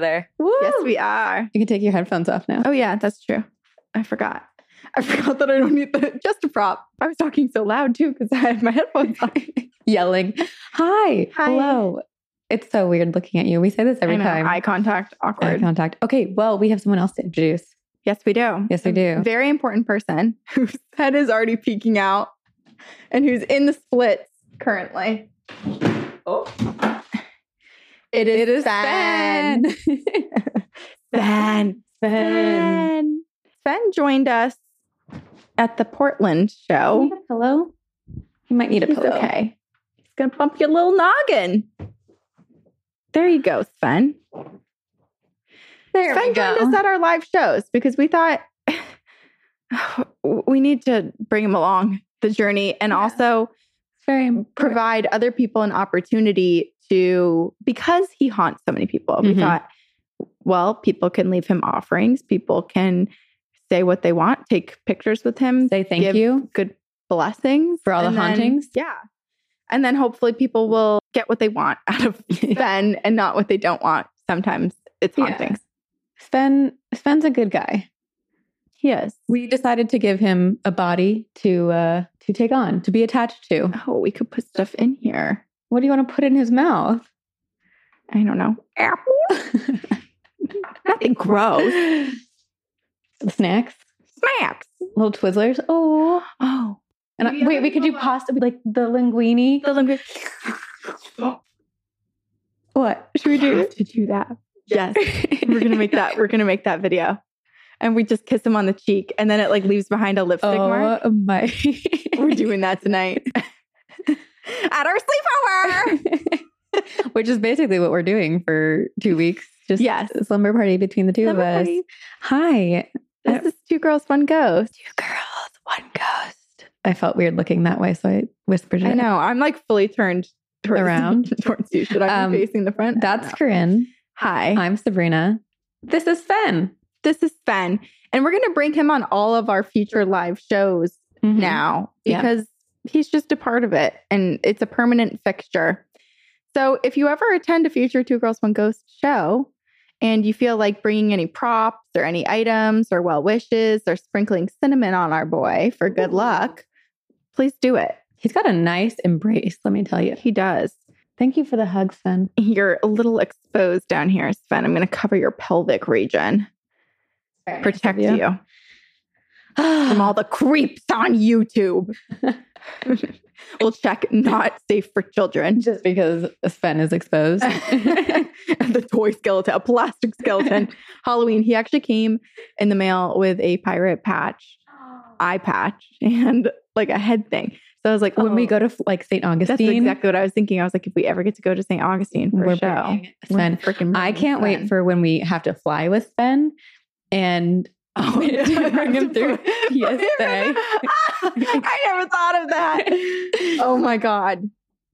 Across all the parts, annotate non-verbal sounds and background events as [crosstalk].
Welcome We're here. together. Yes, we are. You can take your headphones off now. Oh, yeah, that's true. I forgot. I [laughs] forgot that I don't need the just a prop. I was talking so loud too because I had my headphones on. [laughs] Yelling, hi, Hi. hello. It's so weird looking at you. We say this every I know, time. Eye contact, awkward. Eye contact. Okay, well, we have someone else to introduce. Yes, we do. Yes, we A do. Very important person whose head is already peeking out and who's in the splits currently. Oh. It is, It is. Sven. Sven. Sven joined us at the Portland show. Need a pillow? You might need a He's pillow. okay. He's gonna bump your little noggin. There you go, Sven. There Sven joined us at our live shows because we thought [sighs] we need to bring him along the journey and Yeah. also Very provide other people an opportunity to because he haunts so many people. We Mhm. thought, well, people can leave him offerings. People can say what they want, take pictures with him, Say thank you. good blessings For all the then- hauntings? Yeah. And then hopefully people will get what they want [laughs] out of [laughs] Ben and not what they don't want. Sometimes it's Yeah. hauntings. Sven Sven's a good guy. He is. We decided to give him a body to uh to take on, to be attached to. Oh, we could put stuff in here. What do you want to put in his mouth? I don't know. Apple? [laughs] Nothing gross. Snacks, Smacks. little Twizzlers. Oh, Oh. and I- wait, we could do people- pasta like the linguine. The linguine. What should we We do? have to do that. Yes. [laughs] We're gonna make that. We're gonna make that video. And we just kiss him on the cheek and then it like leaves behind a lipstick mark. Oh my! We're doing that tonight. [laughs] [laughs] At our sleepover. [laughs] Which is basically what we're doing for two weeks. Just Yes. a slumber party between the two Slumber of us. party. Hi, This is two girls, one ghost. two girls, one ghost. I felt weird looking that way, so I whispered it. I know. I'm like fully turned towards, [laughs] Around. towards you. Should I Um, be facing the front? That's Corinne. Hi. I'm Sabrina. This is Sven. This is Sven. And we're going to bring him on all of our future live shows Mhm. now because he's just a part of it and it's a permanent fixture. So if you ever attend a future Two Girls, One Ghost show and you feel like bringing any props or any items or well wishes or sprinkling cinnamon on our boy for good luck, please do it. He's got a nice embrace, let me tell you. He does. Thank you for the hug, Sven. You're a little exposed down here, Sven. I'm going to cover your pelvic region, protect you. [sighs] from all the creeps on YouTube. [laughs] we'll check not safe for children. Just because Sven is exposed. [laughs] the toy skeleton, a plastic skeleton. [laughs] Halloween. He actually came in the mail with a pirate patch, [gasps] eye patch, and like a head thing. So I was like, when we oh, go to like St. Augustine, that's exactly what I was thinking. I was like, if we ever get to go to St. Augustine for we're a show, Sven. freaking I can't wait for when we have to fly with Sven and [laughs] Oh, [laughs] to bring him through [laughs] TSA. I never thought of that. Oh my god.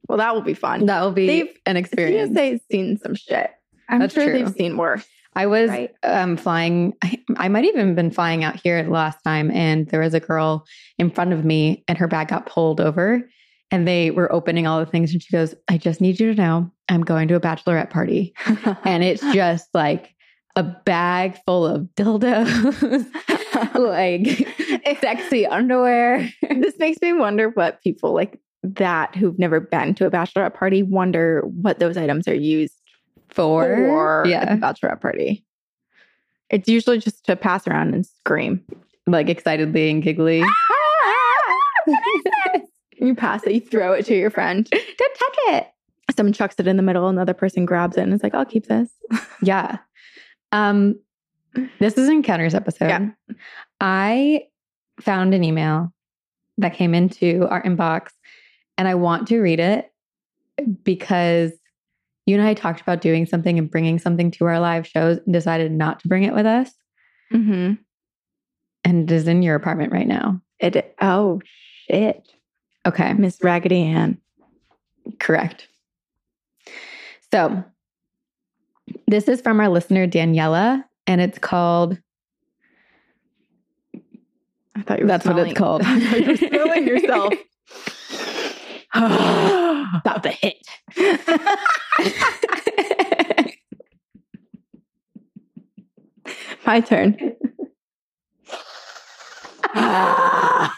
Well, that will be fun. that will be They've- an experience. TSA's seen some shit. I'm That's sure true. they've seen worse. I was Right. um, flying. I, I might even have been flying out here last time, and there was a girl in front of me, and her bag got pulled over, and they were opening all the things, and she goes, "I just need you to know, I'm going to a bachelorette party, and it's just like a bag full of dildos, [laughs] like sexy underwear." [laughs] this makes me wonder what people like that who've never been to a bachelorette party wonder what those items are used For, for at yeah, the bachelorette party. It's usually just to pass around and scream. like excitedly and giggly. Ah, ah, ah, [laughs] you pass it, you throw it to your friend. Don't touch it. Someone chucks it in the middle, another person grabs it and is like, I'll keep this. Yeah. Um, this is an Encounters episode. Yeah. I found an email that came into our inbox and I want to read it because you and I talked about doing something and bringing something to our live shows and decided not to bring it with us. Mm-hmm. And it is in your apartment right now. It oh shit. Okay. Miss Raggedy Ann. Correct. So, this is from our listener, Daniela, and it's called. I thought you That's smelling. what it's called. [laughs] You're smelling yourself. [laughs] [sighs] About the hit. My turn. Ah. [laughs] [sighs]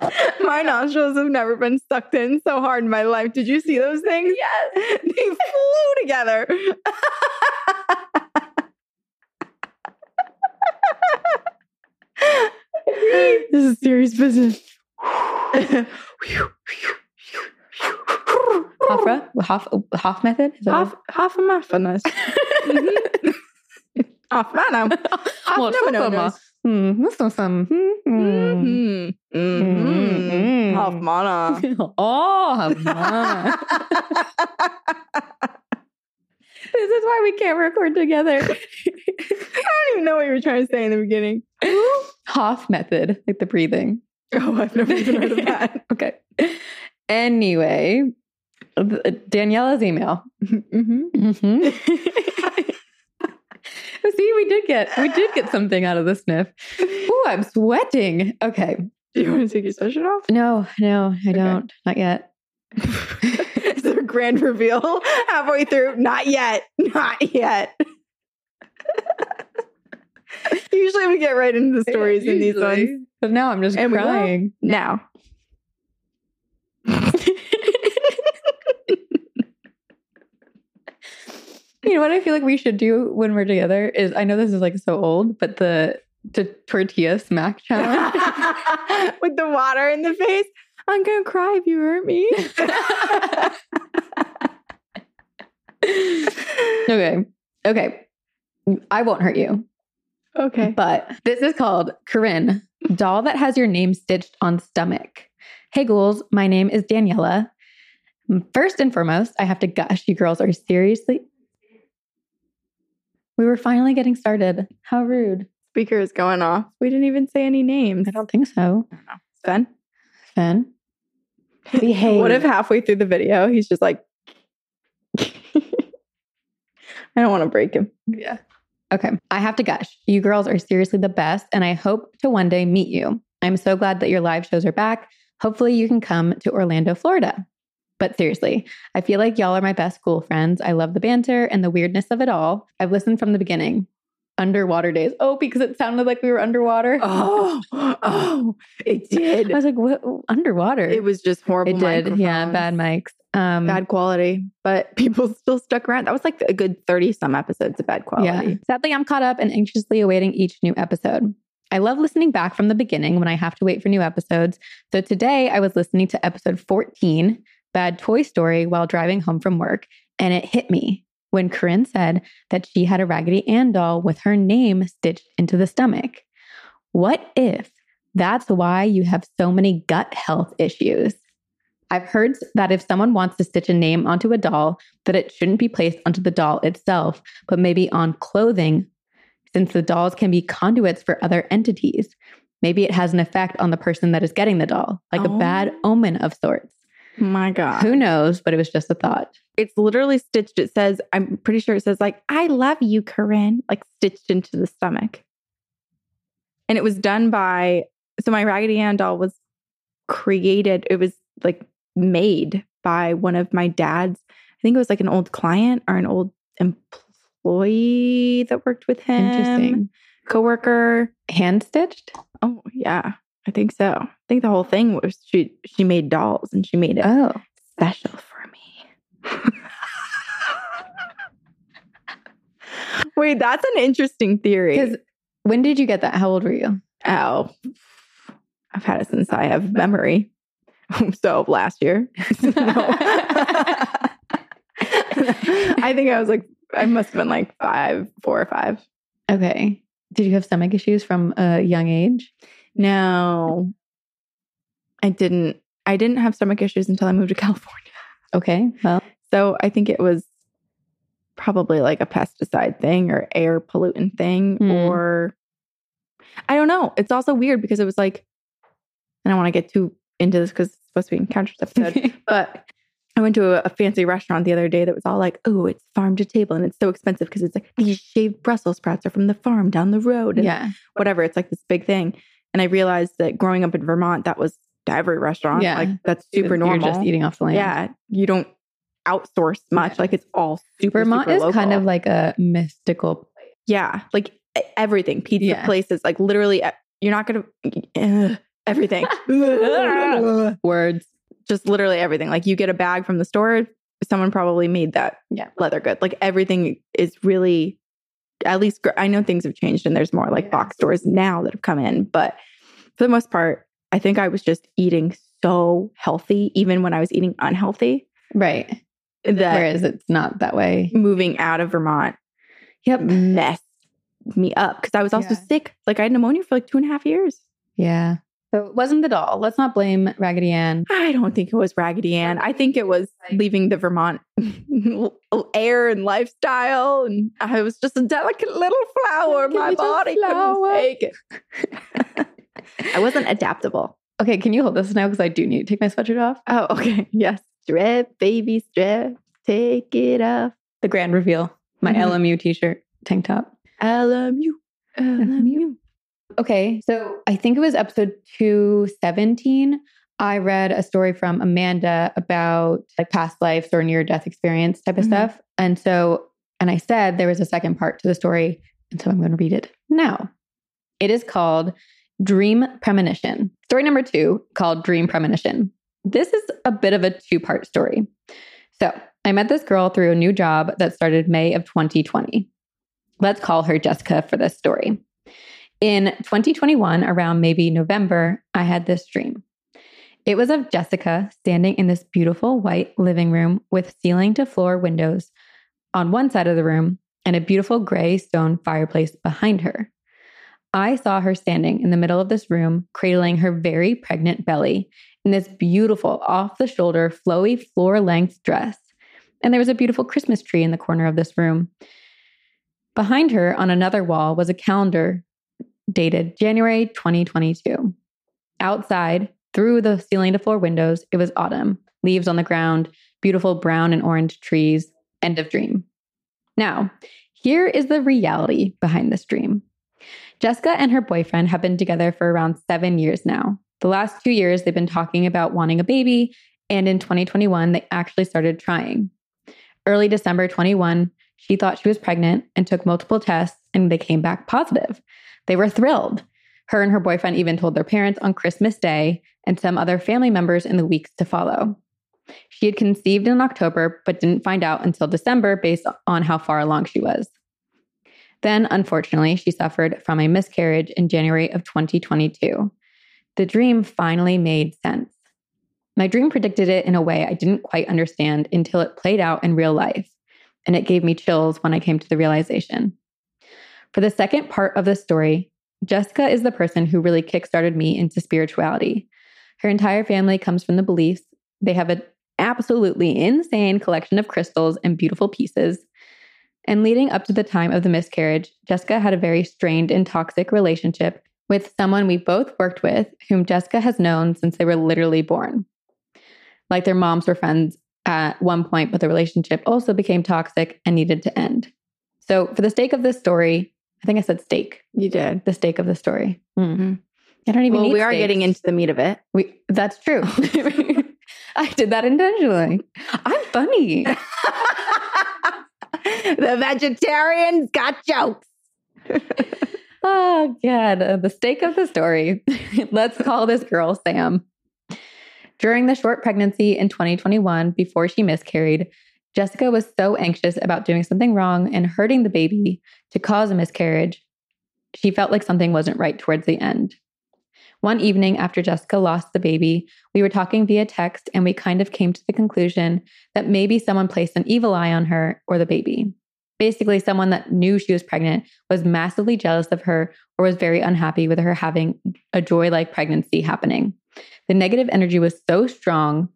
[laughs] my nostrils have never been sucked in so hard in my life. Did you see those things? Yes. [laughs] they flew together. [laughs] this is serious business. Hofra? Hof, Hof method? Is that half, a math on this. half a muffinus. half manam. Half [laughs] Well, no, no, some, uh, Hmm, this is some. Mhm. Half mana. oh. [laughs] This is why we can't record together. [laughs] I don't even know what you were trying to say in the beginning. Hof method, like the breathing. Oh, I've never even heard of that. Okay. Anyway, Daniela's email. mm-hmm. Mhm. [laughs] See, we did get we did get something out of the sniff. Ooh, I'm sweating. Okay. Do you want to take your sweatshirt off? No, no, I don't. Not yet. [laughs] [laughs] Is there a grand reveal halfway through? Not yet. Not yet. Usually we get right into the stories in these ones. But now I'm just And crying. Now. You know what I feel like we should do when we're together is I know this is like so old, but the the tortilla smack [laughs] challenge. With the water in the face. I'm gonna cry if you hurt me. [laughs] okay. Okay. I won't hurt you. okay. But this is called Corinne, doll that has your name stitched on stomach. Hey, ghouls, my name is Daniela. First and foremost, I have to gush. You girls are seriously. We were finally getting started. How rude. Speaker is going off. We didn't even say any names. I don't think so. Sven? Fen. Behave. What if halfway through the video he's just like, [laughs] I don't want to break him. Yeah. Okay. I have to gush. You girls are seriously the best, and I hope to one day meet you. I'm so glad that your live shows are back. Hopefully, you can come to Orlando, Florida. But seriously, I feel like y'all are my best school friends. I love the banter and the weirdness of it all. I've listened from the beginning. Underwater days. Oh, because it sounded like we were underwater. [laughs] Oh, oh, it [laughs] did. I was like, what? Underwater. It was just horrible. It did. Yeah. Bad mics. Um, bad quality, but [laughs] people still stuck around. That was like a good 30 some episodes of bad quality. Yeah. Sadly, I'm caught up and anxiously awaiting each new episode. I love listening back from the beginning when I have to wait for new episodes. So today I was listening to episode 14, Bad Toy Story, while driving home from work, and it hit me when Corinne said that she had a Raggedy Ann doll with her name stitched into the stomach. What if that's why you have so many gut health issues? I've heard that if someone wants to stitch a name onto a doll, that it shouldn't be placed onto the doll itself, but maybe on clothing, since the dolls can be conduits for other entities. Maybe it has an effect on the person that is getting the doll, like Oh. a bad oh. omen of sorts. My God. Who knows? But it was just a thought. It's literally stitched. It says, I'm pretty sure it says, like, I love you, Corinne, like stitched into the stomach. And it was done by, so my Raggedy Ann doll was created, it was like made by one of my dad's, I think it was like an old client or an old employee that worked with him. Interesting. Coworker. Hand stitched? Oh, yeah. I think so. I think the whole thing was she she made dolls and she made it Oh. special for me. [laughs] Wait, that's an interesting theory. Because when did you get that? How old were you? Oh, I've had it since I have memory. [laughs] so last year. [laughs] I think I was like, I must have been like five, four or five. Okay. Did you have stomach issues from a young age? No, I didn't. I didn't have stomach issues until I moved to [laughs] California. Okay. Well, So I think it was probably like a pesticide thing or air pollutant thing, Hmm. or I don't know. It's also weird because it was like, I don't want to get too into this because it's supposed to be an encounters episode, [laughs] but I went to a, a fancy restaurant the other day that was all like, oh, it's farm to table and it's so expensive because it's like these shaved Brussels sprouts are from the farm down the road. And yeah. whatever. It's like this big thing. And I realized that growing up in Vermont, that was to every restaurant. Yeah. Like that's super You're normal. just eating off the land. Yeah. You don't outsource much. Yeah. Like it's all super Vermont super is kind of like a mystical place. Yeah, like everything, pizza Yeah. places, like literally, you're not gonna ugh, everything. [laughs] [laughs] Words. Just literally everything. Like you get a bag from the store, someone probably made that Yeah. leather good. Like everything is really, at least I know things have changed and there's more like box stores now that have come in, but for the most part, I think I was just eating so healthy, even when I was eating unhealthy. Right. That Whereas it's not that way. moving out of Vermont Yep. messed me up because I was also Yeah. sick. Like I had pneumonia for like two and a half years. Yeah. So it wasn't the doll. Let's not blame Raggedy Ann. I don't think it was Raggedy Ann. I think it was leaving the Vermont [laughs] air and lifestyle. And I was just a delicate little flower. My body couldn't take it. [laughs] I wasn't adaptable. Okay, can you hold this now? Because I do need to take my sweatshirt off. Oh, [laughs] okay. Yes. Strip, baby, strip. Take it off. The grand reveal. My Mhm. LMU t shirt, tank top. LMU. LMU. Okay, so I think it was episode 217. I read a story from Amanda about like past lives or near death experience type of Mhm. stuff. And so, and I said there was a second part to the story. And so I'm going to read it now. It is called Dream Premonition. Story number two, called Dream Premonition. This is a bit of a two part story. So I met this girl through a new job that started May of 2020. Let's call her Jessica for this story. In 2021, around maybe November, I had this dream. It was of Jessica standing in this beautiful white living room with ceiling to floor windows on one side of the room and a beautiful gray stone fireplace behind her. I saw her standing in the middle of this room, cradling her very pregnant belly in this beautiful off the shoulder, flowy floor length dress. And there was a beautiful Christmas tree in the corner of this room. Behind her on another wall was a calendar dated January 2022. Outside, through the ceiling to floor windows, it was autumn, leaves on the ground, beautiful brown and orange trees, end of dream. Now, here is the reality behind this dream. Jessica and her boyfriend have been together for around seven years now. The last two years, they've been talking about wanting a baby, and in 2021, they actually started trying. Early December 21, she thought she was pregnant and took multiple tests, and they came back positive. They were thrilled. Her and her boyfriend even told their parents on Christmas Day and some other family members in the weeks to follow. She had conceived in October, but didn't find out until December based on how far along she was. Then, unfortunately, she suffered from a miscarriage in January of 2022. The dream finally made sense. My dream predicted it in a way I didn't quite understand until it played out in real life, and it gave me chills when I came to the realization. For the second part of the story, Jessica is the person who really kickstarted me into spirituality. Her entire family comes from the beliefs. They have an absolutely insane collection of crystals and beautiful pieces. And leading up to the time of the miscarriage, Jessica had a very strained and toxic relationship with someone we both worked with, whom Jessica has known since they were literally born. Like their moms were friends at one point, but the relationship also became toxic and needed to end. So, for the sake of this story, I think I said steak, You did. the steak of the story. Mhm. I don't even Well, need we are steaks. getting into the meat of it. We, that's true. [laughs] [laughs] I did that intentionally. I'm funny. [laughs] the vegetarians got jokes. Oh, God. Uh, the steak of the story. Let's call this girl Sam. During the short pregnancy in 2021, before she miscarried, Jessica was so anxious about doing something wrong and hurting the baby to cause a miscarriage. She felt like something wasn't right towards the end. One evening after Jessica lost the baby, we were talking via text and we kind of came to the conclusion that maybe someone placed an evil eye on her or the baby. Basically, someone that knew she was pregnant was massively jealous of her or was very unhappy with her having a joy like pregnancy happening. The negative energy was so strong,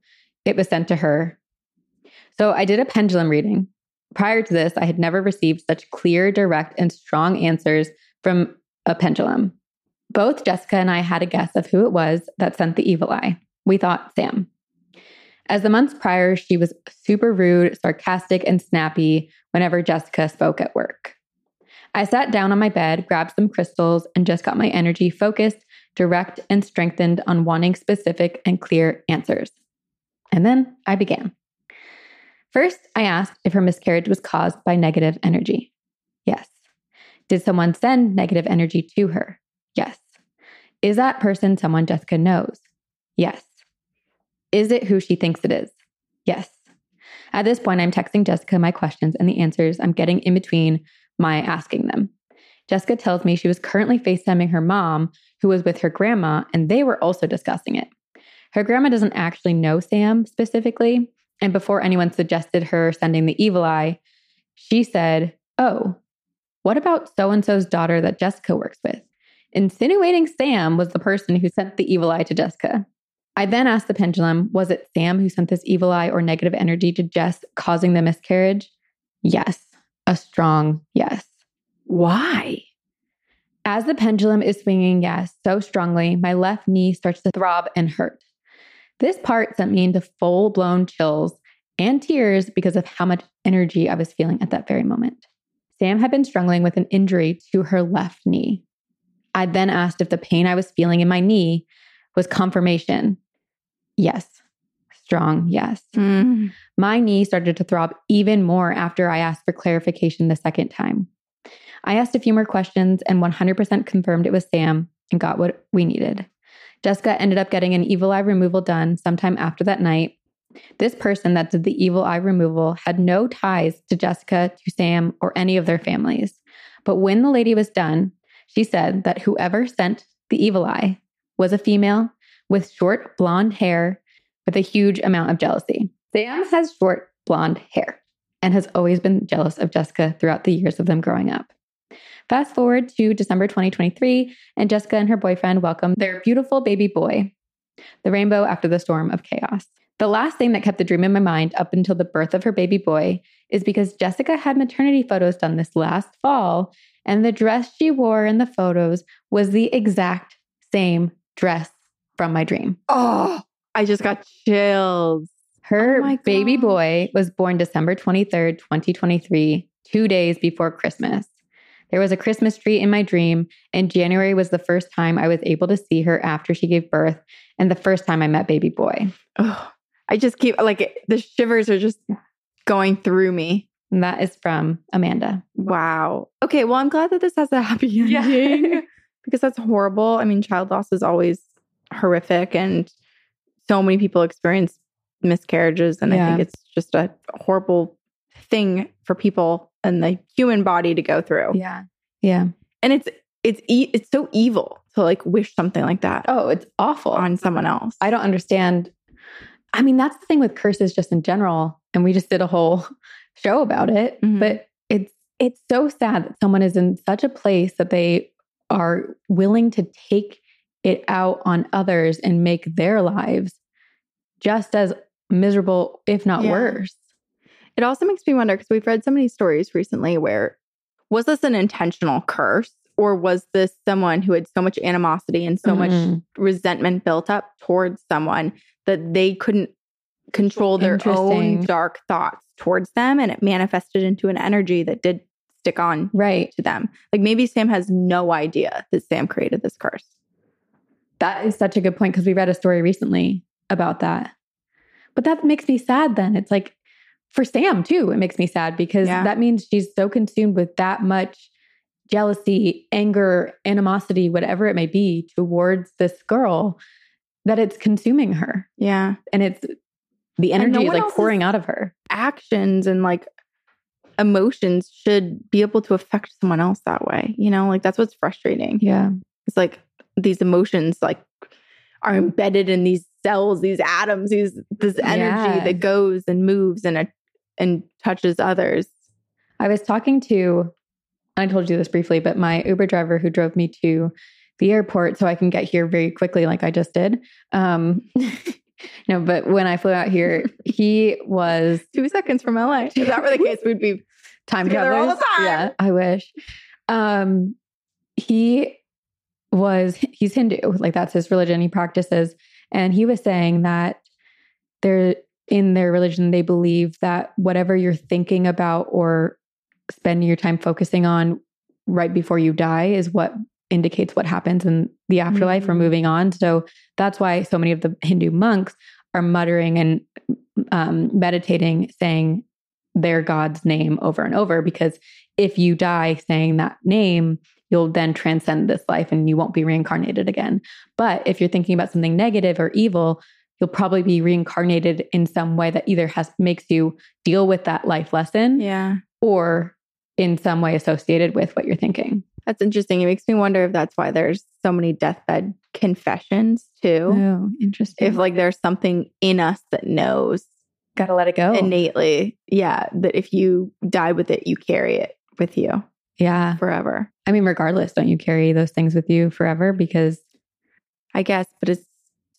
it was sent to her. So I did a pendulum reading. Prior to this, I had never received such clear, direct, and strong answers from a pendulum. Both Jessica and I had a guess of who it was that sent the evil eye. We thought Sam. As the months prior, she was super rude, sarcastic, and snappy whenever Jessica spoke at work. I sat down on my bed, grabbed some crystals, and just got my energy focused, direct, and strengthened on wanting specific and clear answers. And then I began. First, I asked if her miscarriage was caused by negative energy. Yes. Did someone send negative energy to her? Yes. Is that person someone Jessica knows? Yes. Is it who she thinks it is? Yes. At this point, I'm texting Jessica my questions and the answers I'm getting in between my asking them. Jessica tells me she was currently FaceTiming her mom, who was with her grandma, and they were also discussing it. Her grandma doesn't actually know Sam specifically. And before anyone suggested her sending the evil eye, she said, Oh, what about so and so's daughter that Jessica works with? Insinuating Sam was the person who sent the evil eye to Jessica. I then asked the pendulum, was it Sam who sent this evil eye or negative energy to Jess, causing the miscarriage? Yes, a strong yes. Why? As the pendulum is swinging yes so strongly, my left knee starts to throb and hurt. This part sent me into full blown chills and tears because of how much energy I was feeling at that very moment. Sam had been struggling with an injury to her left knee. I then asked if the pain I was feeling in my knee was confirmation. Yes. Strong yes. Mm. My knee started to throb even more after I asked for clarification the second time. I asked a few more questions and 100% confirmed it was Sam and got what we needed. Jessica ended up getting an evil eye removal done sometime after that night. This person that did the evil eye removal had no ties to Jessica, to Sam, or any of their families. But when the lady was done, she said that whoever sent the evil eye was a female with short blonde hair with a huge amount of jealousy. Sam has short blonde hair and has always been jealous of Jessica throughout the years of them growing up. Fast forward to December 2023, and Jessica and her boyfriend welcome their beautiful baby boy, the rainbow after the storm of chaos. The last thing that kept the dream in my mind up until the birth of her baby boy is because Jessica had maternity photos done this last fall, and the dress she wore in the photos was the exact same dress from my dream. Oh, I just got chills. Her Oh baby boy was born December 23rd, 2023, two days before Christmas. There was a Christmas tree in my dream, and January was the first time I was able to see her after she gave birth and the first time I met baby boy. Oh, I just keep like the shivers are just going through me. And that is from Amanda. Wow. Okay. Well, I'm glad that this has a happy [laughs] ending because that's horrible. I mean, child loss is always horrific, and so many people experience miscarriages. And I think it's just a horrible thing for people and the human body to go through. Yeah. Yeah. And it's, it's, e- it's so evil to like wish something like that Oh, it's awful. on someone else. I don't understand. I mean, that's the thing with curses just in general. And we just did a whole [laughs] show about it. Mhm. But it's it's so sad that someone is in such a place that they are willing to take it out on others and make their lives just as miserable, if not Yeah. worse. It also makes me wonder because we've read so many stories recently where was this an intentional curse or was this someone who had so much animosity and so much Mhm. resentment built up towards someone that they couldn't control their own dark thoughts towards them and it manifested into an energy that did stick on Right. to them. Like maybe Sam has no idea that Sam created this curse. That is such a good point because we read a story recently about that. But that makes me sad then. It's like for Sam too, it makes me sad because Yeah. that means she's so consumed with that much jealousy, anger, animosity, whatever it may be towards this girl that it's consuming her. Yeah. And it's the And no energy is like pouring out of her. actions and like emotions should be able to affect someone else that way. You know, like that's what's frustrating. Yeah. It's like these emotions like are embedded in these cells, these atoms, these this energy Yeah. that goes and moves and and touches others. I was talking to, I told you this briefly, but my Uber driver who drove me to the airport so I can get here very quickly, like I just did. Um, [laughs] no, but when I flew out here, [laughs] he was Two seconds from LA. If that were the case, we'd be time Together all the travelers. time. Yeah, I wish. Um, he was he's Hindu, like that's his religion. He practices, and he was saying that they're in their religion they believe that whatever you're thinking about or spending your time focusing on right before you die is what indicates what happens in the afterlife or Mhm. moving on. So that's why so many of the Hindu monks are muttering and um, meditating, saying their God's name over and over because if you die saying that name, you'll then transcend this life and you won't be reincarnated again. But if you're thinking about something negative or evil, you'll probably be reincarnated in some way that either has makes you deal with that life lesson Yeah. or in some way associated with what you're thinking. That's interesting. It makes me wonder if that's why there's so many deathbed confessions too. Oh, interesting. If like there's something in us that knows gotta let it go. innately, yeah, that if you die with it, you carry it with you yeah. forever. I mean, regardless, don't you carry those things with you forever? Because I guess, but it's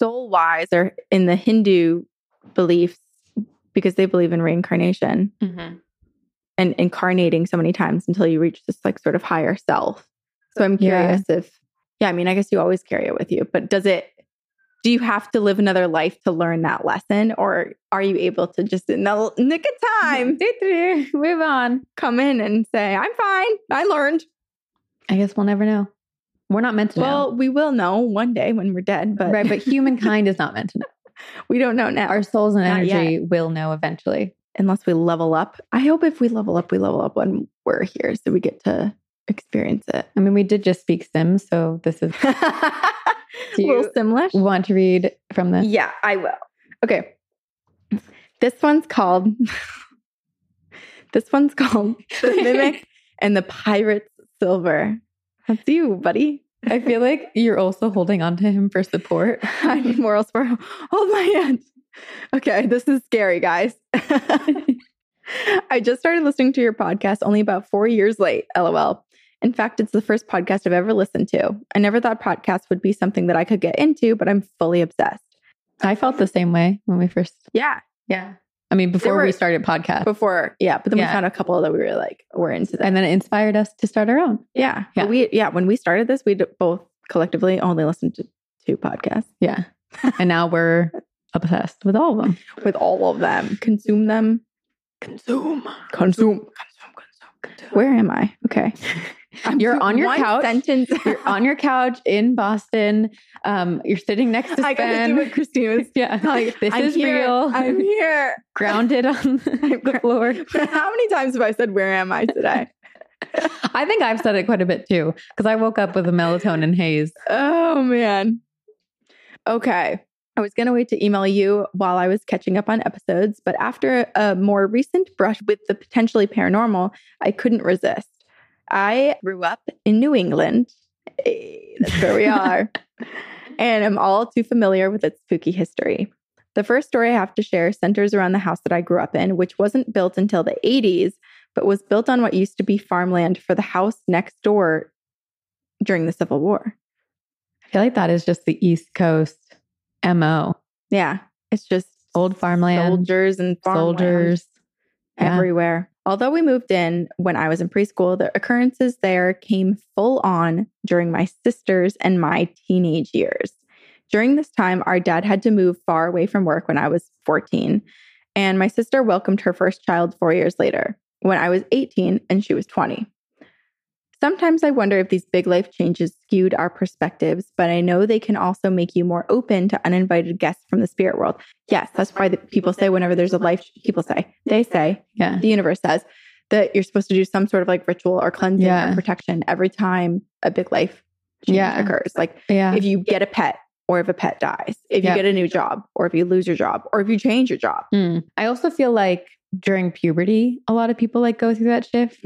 soul wise or in the Hindu beliefs, because they believe in reincarnation mm-hmm. and incarnating so many times until you reach this like sort of higher self. So I'm Yeah. curious if, yeah, I mean, I guess you always carry it with you, but does it, do you have to live another life to learn that lesson? Or are you able to just in the nick of time [laughs] move on. come in and say, I'm fine, I learned? I guess we'll never know. We're not meant to Well, we will know one day when we're dead, but right, but humankind is not meant to know. [laughs] we don't know now. Our souls and Not energy will know eventually. unless we level up. I hope if we level up, we level up when we're here so we get to experience it. I mean, we did just speak Sims, so this is [laughs] Do Little you- Simlish. want to read from this. Yeah, I will. Okay. This one's called [laughs] This one's called The Mimic and the Pirate's Silver. That's you, buddy. I feel like you're also holding on to him for support. [laughs] I need moral support. Hold my hand. Okay, this is scary, guys. [laughs] I just started listening to your podcast only about four years late, lol. In fact, it's the first podcast I've ever listened to. I never thought podcasts would be something that I could get into, but I'm fully obsessed. I felt the same way when we first. Yeah. Yeah. I mean, before were- we started podcast, Before, yeah, but then Yeah. we found a couple that we were like, we're into that. and then it inspired us to start our own. yeah. Yeah. But we, yeah, when we started this, we both collectively only listened to two podcasts Yeah. [laughs] and now we're obsessed with all of them. with all of them, consume them, Consume. consume, consume, consume. Where am I? Okay. [laughs] I'm You're on your couch. Sentence. [laughs] You're on your couch in Boston. Um, you're sitting next to I gotta do what Christine was. [laughs] yeah. Like, this I'm is here. real. I'm [laughs] here. grounded on the floor. How many times have I said, Where am I today? I think I've said it quite a bit too, because I woke up with a melatonin haze. oh, man. Okay. I was going to wait to email you while I was catching up on episodes, but after a more recent brush with the potentially paranormal, I couldn't resist. I grew up in New England. Hey, that's where we are. [laughs] and I'm all too familiar with its spooky history. The first story I have to share centers around the house that I grew up in, which wasn't built until the 80s, but was built on what used to be farmland for the house next door during the Civil War. I feel like that is just the East Coast MO. Yeah, it's just Old farmland, soldiers and farmland soldiers. Yeah. everywhere. Although we moved in when I was in preschool, the occurrences there came full on during my sister's and my teenage years. During this time, our dad had to move far away from work when I was 14, and my sister welcomed her first child four years later when I was 18 and she was 20. Sometimes I wonder if these big life changes skewed our perspectives, but I know they can also make you more open to uninvited guests from the spirit world. Yes, that's why the people say whenever there's a life, people say, they say, Yeah. the universe says that you're supposed to do some sort of like ritual or cleansing Yeah. or protection every time a big life change Yeah. occurs. Like Yeah. if you get a pet or if a pet dies, if you get a new job or if you lose your job or if you change your job. Mm. I also feel like during puberty, a lot of people like go through that shift.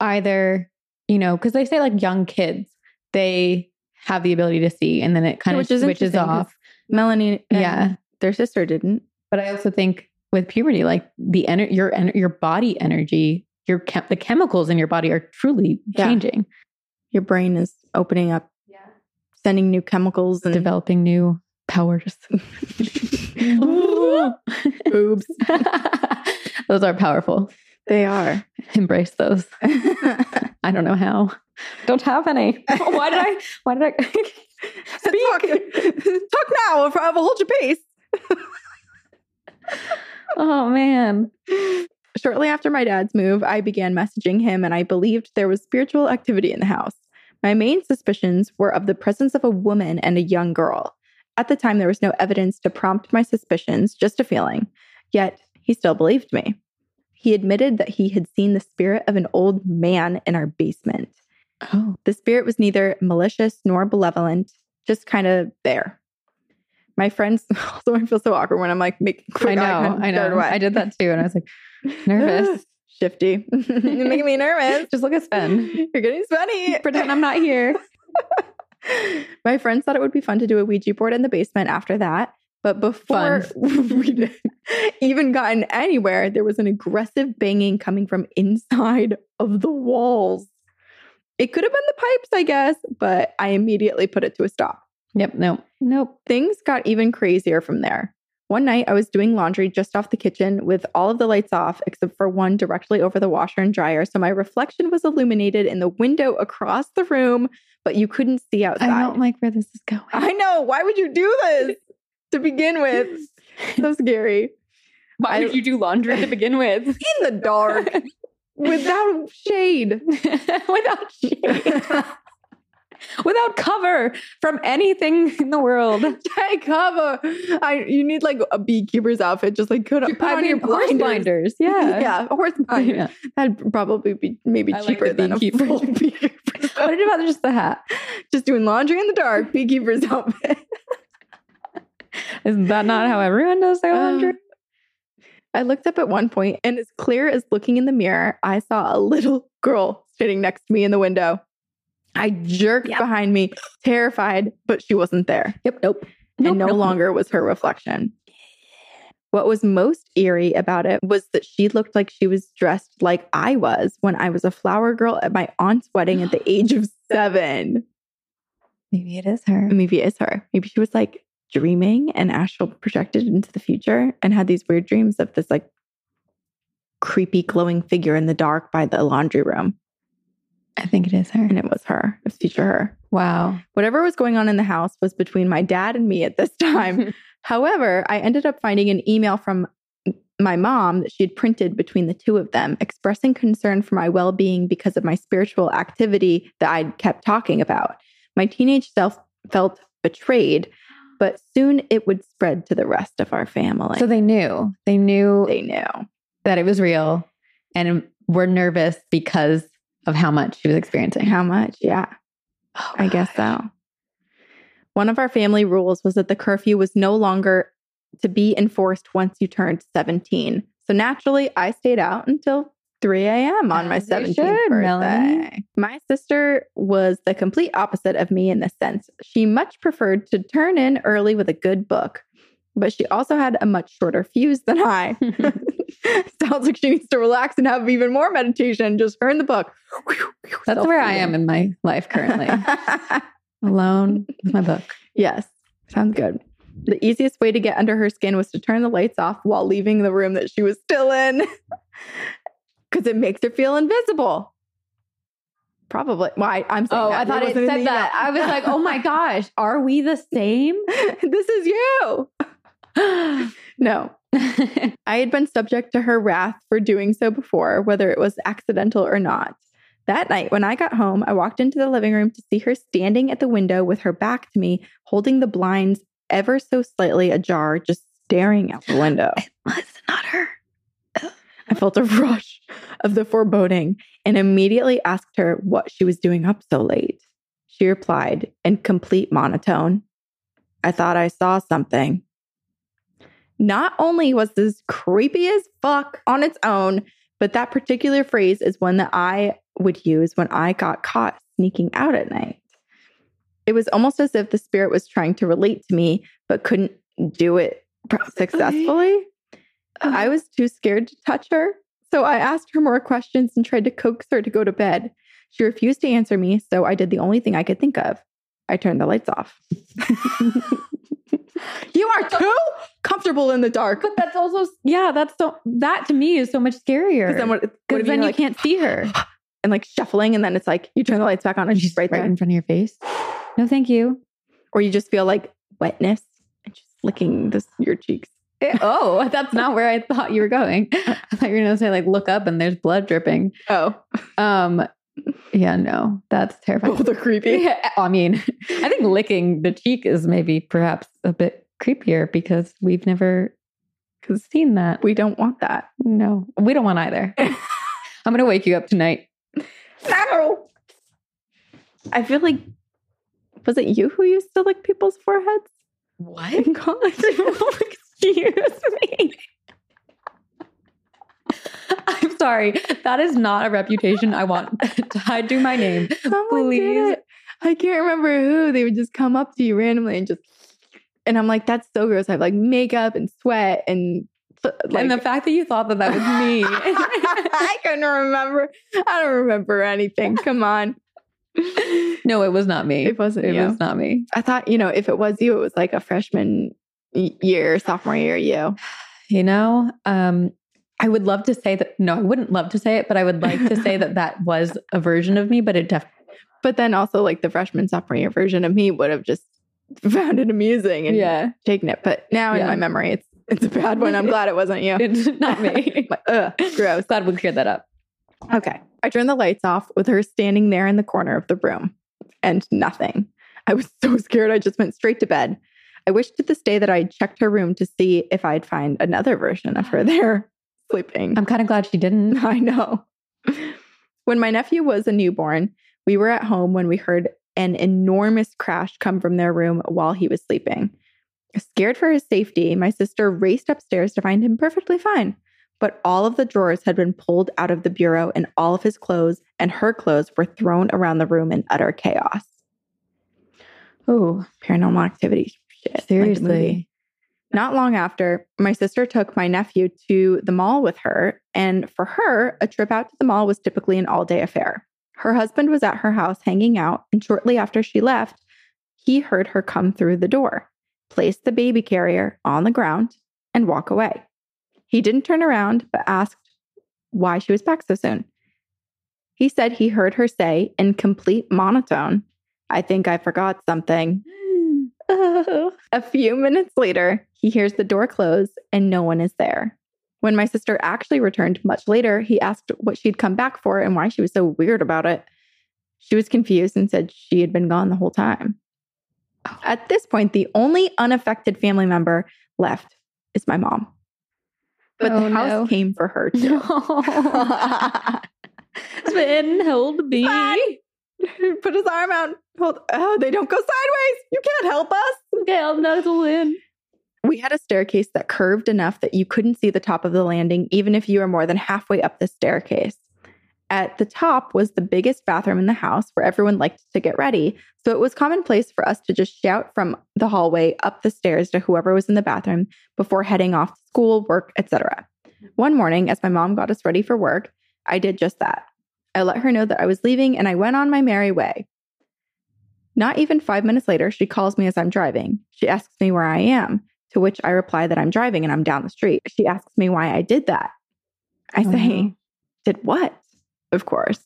Either, you know, because they say like young kids, they have the ability to see and then it kind Yeah, of which switches off. Melanie, and Yeah. their sister didn't. But I also think with puberty, like the ener- your ener- your body energy, your chem- the chemicals in your body are truly Yeah. changing, Your brain is opening up, sending new chemicals and developing new powers. [laughs] [laughs] boobs. those are powerful. They are. Embrace those. [laughs] I don't know how. Don't have any. [laughs] Why did I? Why did I? [laughs] Talk, talk now, or I will hold your peace. oh man. Shortly after my dad's move, I began messaging him and I believed there was spiritual activity in the house. My main suspicions were of the presence of a woman and a young girl. At the time, there was no evidence to prompt my suspicions, just a feeling. Yet, he still believed me. He admitted that he had seen the spirit of an old man in our basement. Oh. The spirit was neither malicious nor malevolent, just kind of there. My friends [laughs] also I feel so awkward when I'm like making I know. I know. I did that too. And I was like, [laughs] nervous. Shifty. [laughs] You're making me nervous. Just look at Sven. You're getting sweaty. Pretend I'm not here. My friends thought it would be fun to do a Ouija board in the basement after that. But before [laughs] we even gotten anywhere, there was an aggressive banging coming from inside of the walls. It could have been the pipes, I guess, but I immediately put it to a stop. Yep. Nope. Nope. Things got even crazier from there. One night, I was doing laundry just off the kitchen with all of the lights off except for one directly over the washer and dryer. So my reflection was illuminated in the window across the room, but you couldn't see outside. I don't like where this is going. I know. Why would you do this to begin with? So [laughs] scary. Why I- would you do laundry to begin with? [laughs] In the dark [laughs] without shade. Without shade. Without cover from anything in the world. Take cover. I you need like a beekeeper's outfit. Just like put, put I on your blinders. blinders. Yeah. yeah, horse blinders. Yeah. That'd probably be maybe I cheaper the than a beekeeper. full beekeeper's What about just the hat? Just doing laundry in the dark, beekeeper's outfit. [laughs] Is that not how everyone does their laundry? Uh, I looked up at one point, and as clear as looking in the mirror, I saw a little [laughs] girl sitting next to me in the window. I jerked Yep. behind me, terrified, but she wasn't there. yep. Nope. and Nope, no nope. longer was her reflection. What was most eerie about it was that she looked like she was dressed like I was when I was a flower girl at my aunt's wedding at the [gasps] age of seven. Maybe it is her. Maybe it's her. Maybe she was like dreaming and astral projected into the future and had these weird dreams of this like creepy glowing figure in the dark by the laundry room. I think it is her. And it was her. It was future her. Wow. Whatever was going on in the house was between my dad and me at this time. [laughs] However, I ended up finding an email from my mom that she had printed between the two of them, expressing concern for my well being because of my spiritual activity that I'd kept talking about. My teenage self felt betrayed, but soon it would spread to the rest of our family. So they knew. They knew they knew. that it was real and were nervous because of how much she was experiencing. How much? Yeah. Oh, I guess so. One of our family rules was that the curfew was no longer to be enforced once you turned 17. So naturally, I stayed out until 3 a.m. on my As you 17th should, birthday. Melanie. My sister was the complete opposite of me in this sense. She much preferred to turn in early with a good book, but she also had a much shorter fuse than I. [laughs] [laughs] Sounds like she needs to relax and have even more meditation. Just in the book. That's where I am in my life currently. [laughs] Alone with my book. Yes, sounds good. The easiest way to get under her skin was to turn the lights off while leaving the room that she was still in because it makes her feel invisible. Probably. Well, I, am saying Oh, that. I thought it wasn't said that. I was like, oh my [laughs] gosh, are we the same? [laughs] this is you. [gasps] No, [laughs] I had been subject to her wrath for doing so before, whether it was accidental or not. That night, when I got home, I walked into the living room to see her standing at the window with her back to me, holding the blinds ever so slightly ajar, just staring out the window. it was not her. I felt a [laughs] rush of the foreboding and immediately asked her what she was doing up so late. She replied in complete monotone, I thought I saw something. Not only was this creepy as fuck on its own, but that particular phrase is one that I would use when I got caught sneaking out at night. It was almost as if the spirit was trying to relate to me, but couldn't do it [laughs] successfully. I uh-huh. was too scared to touch her, so I asked her more questions and tried to coax her to go to bed. She refused to answer me, so I did the only thing I could think of. I turned the lights off. [laughs] you are too comfortable in the dark. But that's also, yeah, that's so, that to me is so much scarier. Because then, what, what then you're like, can't see her. [gasps] and like shuffling, and then it's like you turn the lights back on and she's right there. in front of your face. No, thank you. Or you just feel like wetness and just licking this, your cheeks. [laughs] Oh, that's not where I thought you were going. [laughs] I thought you were going to say like look up and there's blood dripping. Oh, Um, yeah, no, that's terrifying. both are creepy. [laughs] Yeah, I mean, I think licking the cheek is maybe perhaps a bit creepier because we've never Seen that. we don't want that. No, we don't want either. I'm going to wake you up tonight. No. I feel like was it you who used to lick people's foreheads What? in college? Excuse me. I'm sorry. That is not a reputation I want tied to my name. Someone Please. I can't remember who. They would just come up to you randomly and just, and I'm like, that's so gross. I have like makeup and sweat and like, and the fact that you thought that that was me. [laughs] I couldn't remember. I don't remember anything. Come on. no, it was not me. It wasn't It you. was not me. I thought, you know, if it was you, it was like a freshman year, sophomore year you. You know, um, I would love to say that. No, I wouldn't love to say it, but I would like to say [laughs] that that was a version of me. But it definitely But then also like the freshman sophomore year version of me would have just [laughs] found it amusing and yeah, taken it. But now in my memory, it's it's a bad one. I'm [laughs] glad it wasn't you. it's not me. Like, Ugh, gross. Glad we cleared that up. Okay. I turned the lights off with her standing there in the corner of the room and nothing. I was so scared. I just went straight to bed. I wish to this day that I'd checked her room to see if I'd find another version of her [gasps] there [laughs] sleeping. I'm kind of glad she didn't. [laughs] I know. When my nephew was a newborn, we were at home when we heard an enormous crash come from their room while he was sleeping. Scared for his safety, my sister raced upstairs to find him perfectly fine. But all of the drawers had been pulled out of the bureau, and all of his clothes and her clothes were thrown around the room in utter chaos. Oh, Paranormal activity shit. like seriously. Not long after, my sister took my nephew to the mall with her. And for her, a trip out to the mall was typically an all day affair. Her husband was at her house hanging out. And shortly after she left, he heard her come through the door, place the baby carrier on the ground, and walk away. He didn't turn around, but asked why she was back so soon. He said he heard her say in complete monotone, I think I forgot something. Oh. [laughs] A few minutes later, he hears the door close and no one is there. When my sister actually returned much later, he asked what she'd come back for and why she was so weird about it. She was confused and said she had been gone the whole time. At this point, the only unaffected family member left is my mom. But Oh, the house no. came for her too. No. Sven, hold me. [laughs] Put his arm out. Hold. Oh, they don't go sideways. You can't help us. Okay, I'll nuzzle in. We had a staircase that curved enough that you couldn't see the top of the landing, even if you were more than halfway up the staircase. At the top was the biggest bathroom in the house where everyone liked to get ready. So it was commonplace for us to just shout from the hallway up the stairs to whoever was in the bathroom before heading off to school, work, etc. One morning, as my mom got us ready for work, I did just that. I let her know that I was leaving and I went on my merry way. Not even five minutes later, she calls me as I'm driving. She asks me where I am, to which I reply that I'm driving and I'm down the street. She asks me why I did that. I Oh, say. Did what? Of course.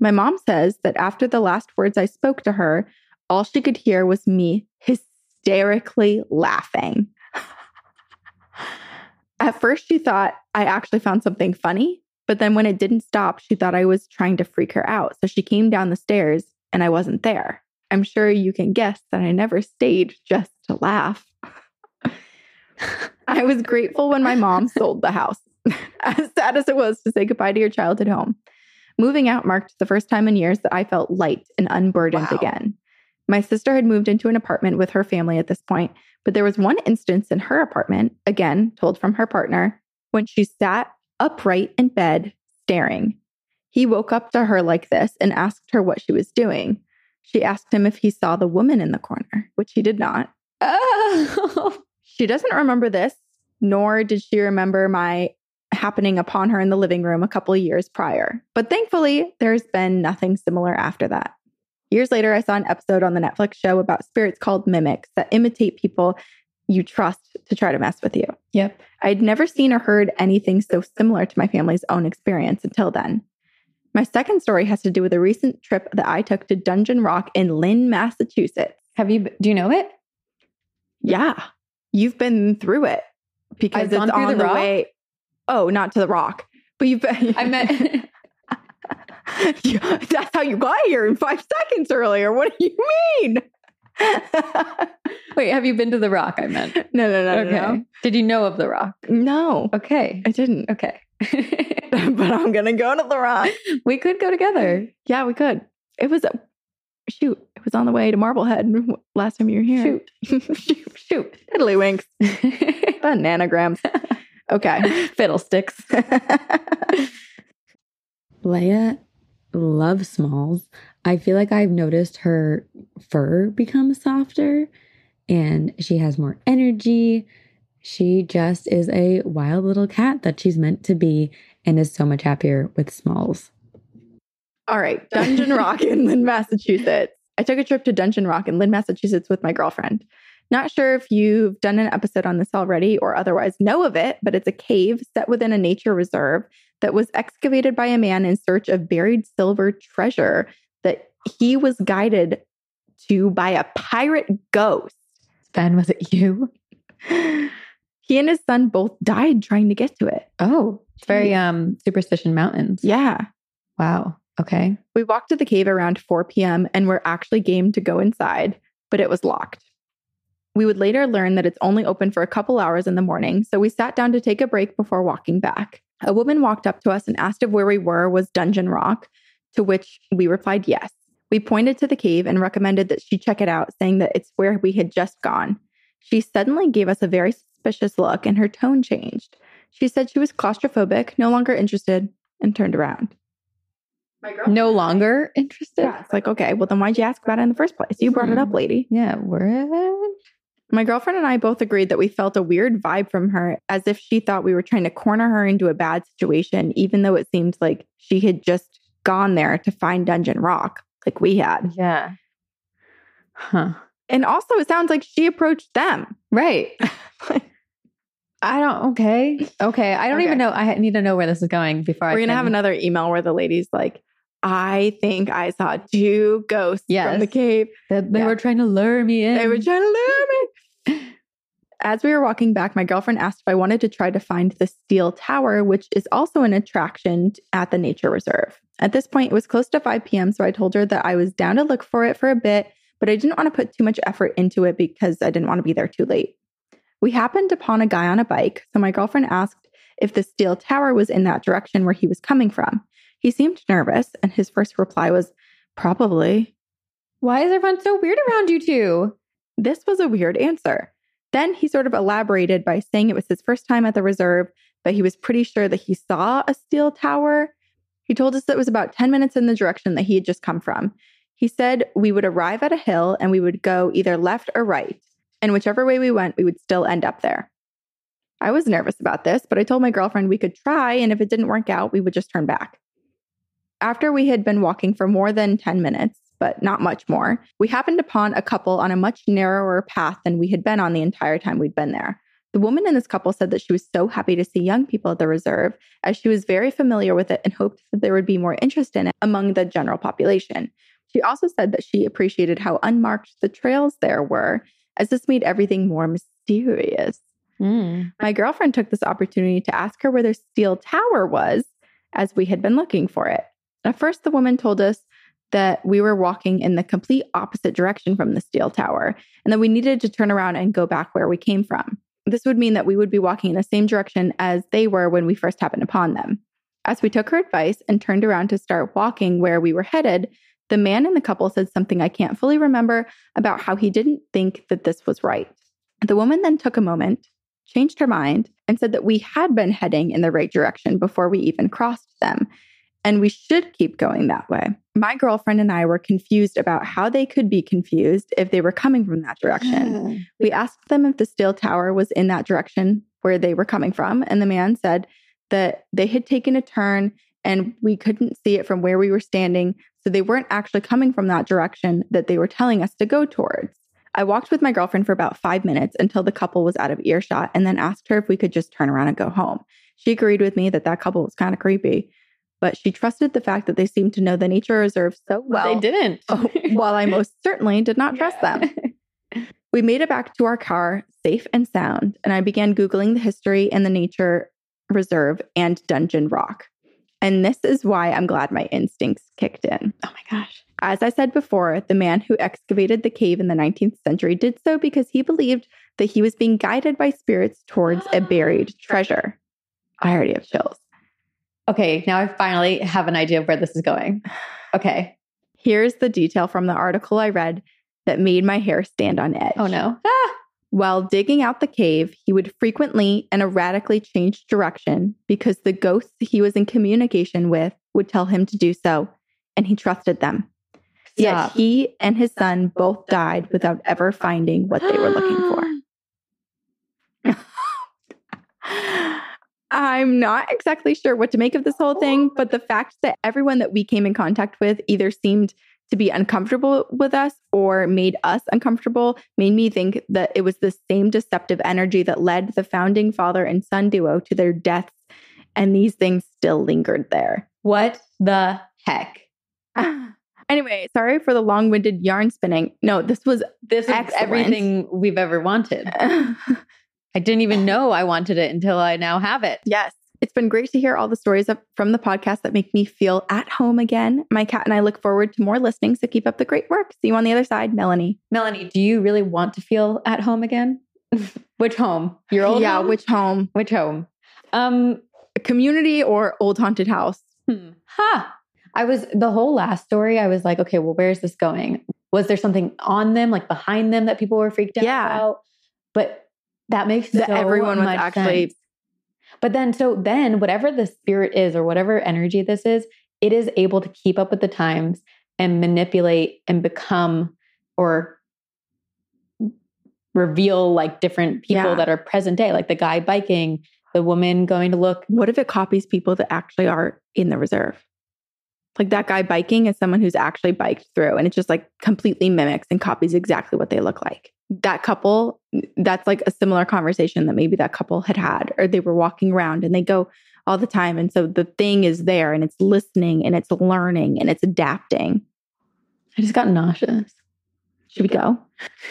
My mom says that after the last words I spoke to her, all she could hear was me hysterically laughing. [laughs] At first, she thought I actually found something funny, but then when it didn't stop, she thought I was trying to freak her out. So she came down the stairs and I wasn't there. I'm sure you can guess that I never stayed just to laugh. I was grateful when my mom [laughs] sold the house, as sad as it was to say goodbye to your childhood home. Moving out marked the first time in years that I felt light and unburdened Wow. again. My sister had moved into an apartment with her family at this point, but there was one instance in her apartment, again told from her partner, when she sat upright in bed staring. He woke up to her like this and asked her what she was doing. She asked him if he saw the woman in the corner, which he did not. Oh. [laughs] She doesn't remember this, nor did she remember my happening upon her in the living room a couple of years prior. But thankfully, there's been nothing similar after that. Years later, I saw an episode on the Netflix show about spirits called mimics that imitate people you trust to try to mess with you. Yep. I'd never seen or heard anything so similar to my family's own experience until then. My second story has to do with a recent trip that I took to Dungeon Rock in Lynn, Massachusetts. Have you? Do you know it? Yeah, you've been through it because I've it's on the the, way. Oh, not to the rock, but you've been. I meant. [laughs] [laughs] That's how you got here in five seconds earlier. What do you mean? [laughs] Wait, have you been to the rock? I meant. [laughs] No, no, no, okay. no, no. Did you know of the rock? No, Okay. I didn't. Okay. [laughs] but I'm gonna go to the rock. we could go together. Yeah, we could. It was a shoot. It was on the way to Marblehead last time you were here. Shoot. shoot, shoot. Tiddlywinks. Bananagrams. Okay. Fiddlesticks. Leia loves smalls. I feel like I've noticed her fur become softer and she has more energy. She just is a wild little cat that she's meant to be and is so much happier with smalls. All right. Dungeon Rock in Lynn, Massachusetts. I took a trip to Dungeon Rock in Lynn, Massachusetts with my girlfriend. Not sure if you've done an episode on this already or otherwise know of it, but it's a cave set within a nature reserve that was excavated by a man in search of buried silver treasure he was guided to by a pirate ghost. Ben, was it you? He and his son both died trying to get to it. Oh, it's very um superstition mountains. Yeah. Wow. Okay. We walked to the cave around 4 p.m. and were actually game to go inside, but it was locked. We would later learn that it's only open for a couple hours in the morning, so we sat down to take a break before walking back. A woman walked up to us and asked if where we were was Dungeon Rock, to which we replied yes. We pointed to the cave and recommended that she check it out, saying that it's where we had just gone. She suddenly gave us a very suspicious look and her tone changed. She said she was claustrophobic, no longer interested, and turned around. My No longer interested? Yeah, it's like, okay, well, then why'd you ask about it in the first place? You brought it up, Hmm. lady. Yeah, what? My girlfriend and I both agreed that we felt a weird vibe from her, as if she thought we were trying to corner her into a bad situation, even though it seemed like she had just gone there to find Dungeon Rock, like we had. Yeah. Huh. And also, it sounds like she approached them. Right. [laughs] I don't, okay. Okay. I don't Okay. even know. I need to know where this is going before I We're to can- have another email where the lady's like, I think I saw two ghosts from the cave. That they Yeah. were trying to lure me in. They were trying to lure me. [laughs] As we were walking back, my girlfriend asked if I wanted to try to find the Steel Tower, which is also an attraction at the nature reserve. At this point, it was close to 5 p.m., so I told her that I was down to look for it for a bit, but I didn't want to put too much effort into it because I didn't want to be there too late. We happened upon a guy on a bike, so my girlfriend asked if the Steel Tower was in that direction where he was coming from. He seemed nervous, and his first reply was, Probably. Why is everyone so weird around you two? This was a weird answer. Then he sort of elaborated by saying it was his first time at the reserve, but he was pretty sure that he saw a steel tower. He told us that it was about 10 minutes in the direction that he had just come from. He said we would arrive at a hill and we would go either left or right. And whichever way we went, we would still end up there. I was nervous about this, but I told my girlfriend we could try, and if it didn't work out, we would just turn back. After we had been walking for more than 10 minutes, but not much more, we happened upon a couple on a much narrower path than we had been on the entire time we'd been there. The woman in this couple said that she was so happy to see young people at the reserve, as she was very familiar with it and hoped that there would be more interest in it among the general population. She also said that she appreciated how unmarked the trails there were, as this made everything more mysterious. Mm. My girlfriend took this opportunity to ask her where the steel tower was, as we had been looking for it. At first, the woman told us that we were walking in the complete opposite direction from the steel tower and that we needed to turn around and go back where we came from. This would mean that we would be walking in the same direction as they were when we first happened upon them. As we took her advice and turned around to start walking where we were headed, the man in the couple said something I can't fully remember about how he didn't think that this was right. The woman then took a moment, changed her mind, and said that we had been heading in the right direction before we even crossed them, and we should keep going that way. My girlfriend and I were confused about how they could be confused if they were coming from that direction. [gasps] We asked them if the steel tower was in that direction where they were coming from, and the man said that they had taken a turn and we couldn't see it from where we were standing, so they weren't actually coming from that direction that they were telling us to go towards. I walked with my girlfriend for about five minutes until the couple was out of earshot and then asked her if we could just turn around and go home. She agreed with me that that couple was kind of creepy, but she trusted the fact that they seemed to know the nature reserve so well. they didn't. Oh, while I most certainly did not [laughs] trust them. We made it back to our car safe and sound, and I began Googling the history and the nature reserve and Dungeon Rock. And this is why I'm glad my instincts kicked in. Oh my gosh. As I said before, the man who excavated the cave in the 19th century did so because he believed that he was being guided by spirits towards a buried [gasps] treasure. I already have chills. Okay, now I finally have an idea of where this is going. Okay. Here's the detail from the article I read that made my hair stand on edge. Oh no. Ah! While digging out the cave, he would frequently and erratically change direction because the ghosts he was in communication with would tell him to do so, and he trusted them. Yet he and his son both died without ever finding what they were looking for. [gasps] [laughs] I'm not exactly sure what to make of this whole thing, oh. but the fact that everyone that we came in contact with either seemed to be uncomfortable with us or made us uncomfortable made me think that it was the same deceptive energy that led the founding father and son duo to their deaths. And these things still lingered there. What the heck? [sighs] anyway, sorry for the long winded yarn spinning. No, this was This is Excellent. everything we've ever wanted. [laughs] I didn't even know I wanted it until I now have it. Yes. It's been great to hear all the stories of, from the podcast that make me feel at home again. My cat and I look forward to more listening, so keep up the great work. See you on the other side, Melanie. Melanie, do you really want to feel at home again? [laughs] which home? Your old yeah, home? which home? which home? Um, A community or old haunted house? hmm. Huh. I was the whole last story. I was like, okay, well, where's this going? Was there something on them, like behind them, that people were freaked out Yeah. about? But that makes That so everyone was actually- sense. But then, so then, whatever the spirit is, or whatever energy this is, it is able to keep up with the times and manipulate and become or reveal like different people Yeah. that are present day, like the guy biking, the woman going to look. What if it copies people that actually are in the reserve? Like that guy biking is someone who's actually biked through and it just like completely mimics and copies exactly what they look like. That couple, that's like a similar conversation that maybe that couple had had, or they were walking around and they go all the time. And so the thing is there and it's listening and it's learning and it's adapting. I just got nauseous. Should we go? [laughs]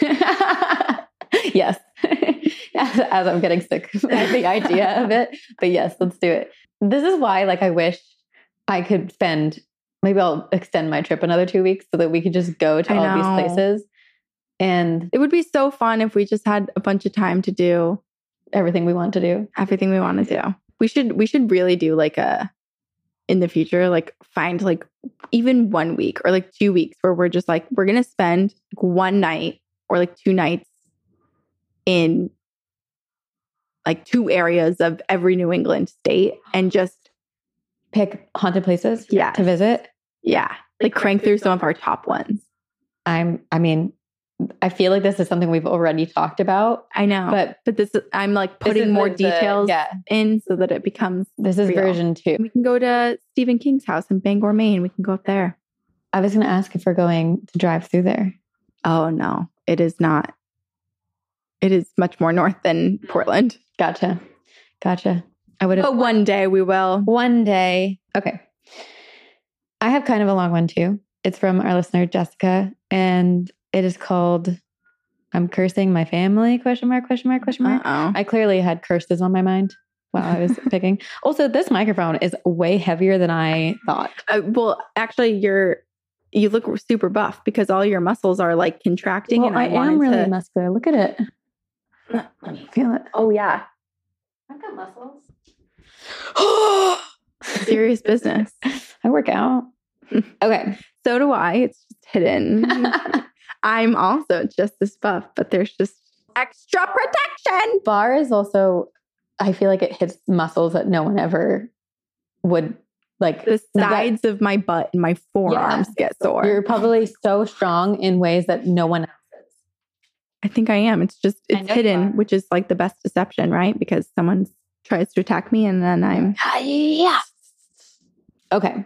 yes. as, [laughs] as I'm getting sick of the idea of it. But yes, let's do it. This is why, like, I wish I could spend, maybe I'll extend my trip another two weeks so that we could just go to I all know. these places and It would be so fun if we just had a bunch of time to do everything we want to do. everything we want to do. We should we should really do like a in the future like find like even one week or like two weeks where we're just like we're going to spend like one night or like two nights in like two areas of every New England state and just Pick haunted places Yeah. to visit. yeah, like crank through some of our top ones. I'm, I mean, I feel like this is something we've already talked about, I know. but but this I'm like putting more the- details yeah, in so that it becomes this is real. version two. we can go to Stephen King's house in Bangor, Maine. We can go up there. I was going to ask if we're going to drive through there. Oh no, it is not. It is much more north than Portland. Gotcha. Gotcha. I would have. But one day we will. One day. Okay. I have kind of a long one too. It's from our listener Jessica, and it is called "I'm cursing my family?" Question mark? Question mark? Question mark? Uh-oh. I clearly had curses on my mind while I was [laughs] picking. Also, this microphone is way heavier than I thought. Uh, well, actually, you're you look super buff because all your muscles are like contracting. Well, and I, I, am really to- muscular. Look at it. Let me feel it. Oh yeah, I've got muscles. [gasps] serious business. [laughs] I work out. [laughs] Okay. So do I. It's just hidden. I'm also just as buff, but there's just extra protection. bar is also i feel like it hits muscles that no one ever would like The that- sides of my butt and my forearms get sore. you're probably so strong in ways that no one else is I think I am. It's just it's hidden, which is like the best deception, right? Because someone tries to attack me and then I'm uh, yeah okay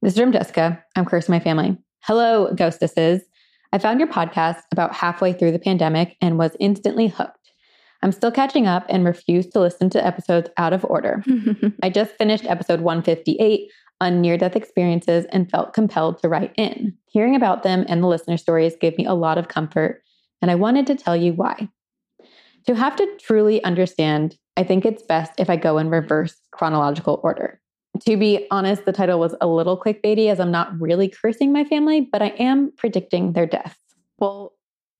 this is from jessica i'm cursing my family hello ghostesses i found your podcast about halfway through the pandemic and was instantly hooked i'm still catching up and refuse to listen to episodes out of order [laughs] I just finished episode 158 on near death experiences and felt compelled to write in. Hearing about them and the listener stories gave me a lot of comfort, and I wanted to tell you why. To have to truly understand, I think it's best if I go in reverse chronological order. To be honest, the title was a little clickbaity as I'm not really cursing my family, but I am predicting their deaths. Well,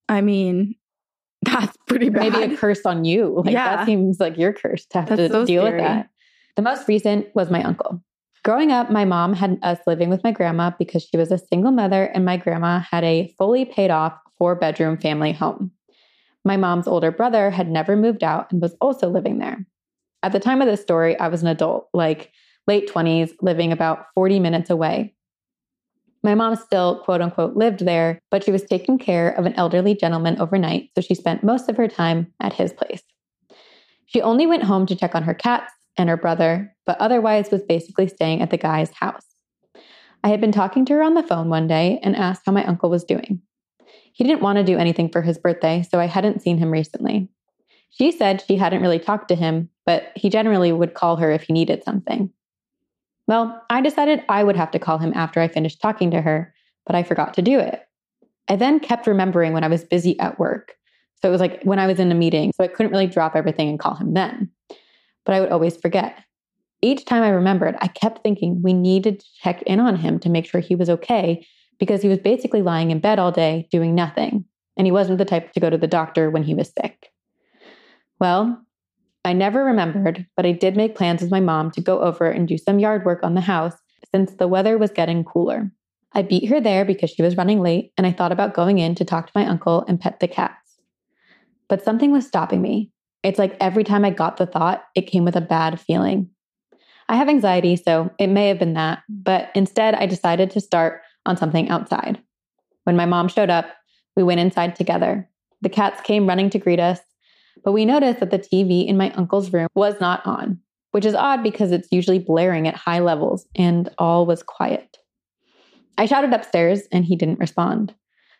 I mean, [laughs] that's pretty bad. Maybe a curse on you. Like Yeah. that seems like your curse to have That's to so deal scary. with that. The most recent was my uncle. Growing up, my mom had us living with my grandma because she was a single mother and my grandma had a fully paid off four bedroom family home. My mom's older brother had never moved out and was also living there. At the time of this story, I was an adult, like late 20s, living about 40 minutes away. My mom still, quote unquote, lived there, but she was taking care of an elderly gentleman overnight, so she spent most of her time at his place. She only went home to check on her cats and her brother, but otherwise was basically staying at the guy's house. I had been talking to her on the phone one day and asked how my uncle was doing. He didn't want to do anything for his birthday, so I hadn't seen him recently. She said she hadn't really talked to him, but he generally would call her if he needed something. Well, I decided I would have to call him after I finished talking to her, but I forgot to do it. I then kept remembering when I was busy at work. So it was like when I was in a meeting, so I couldn't really drop everything and call him then. But I would always forget. Each time I remembered, I kept thinking we needed to check in on him to make sure he was okay because he was basically lying in bed all day doing nothing. And he wasn't the type to go to the doctor when he was sick. Well, I never remembered, but I did make plans with my mom to go over and do some yard work on the house since the weather was getting cooler. I beat her there because she was running late, and I thought about going in to talk to my uncle and pet the cats. But something was stopping me. It's like every time I got the thought, it came with a bad feeling. I have anxiety, so it may have been that, but instead I decided to start on something outside. When my mom showed up, we went inside together. The cats came running to greet us, but we noticed that the TV in my uncle's room was not on, which is odd because it's usually blaring at high levels and all was quiet. I shouted upstairs and he didn't respond.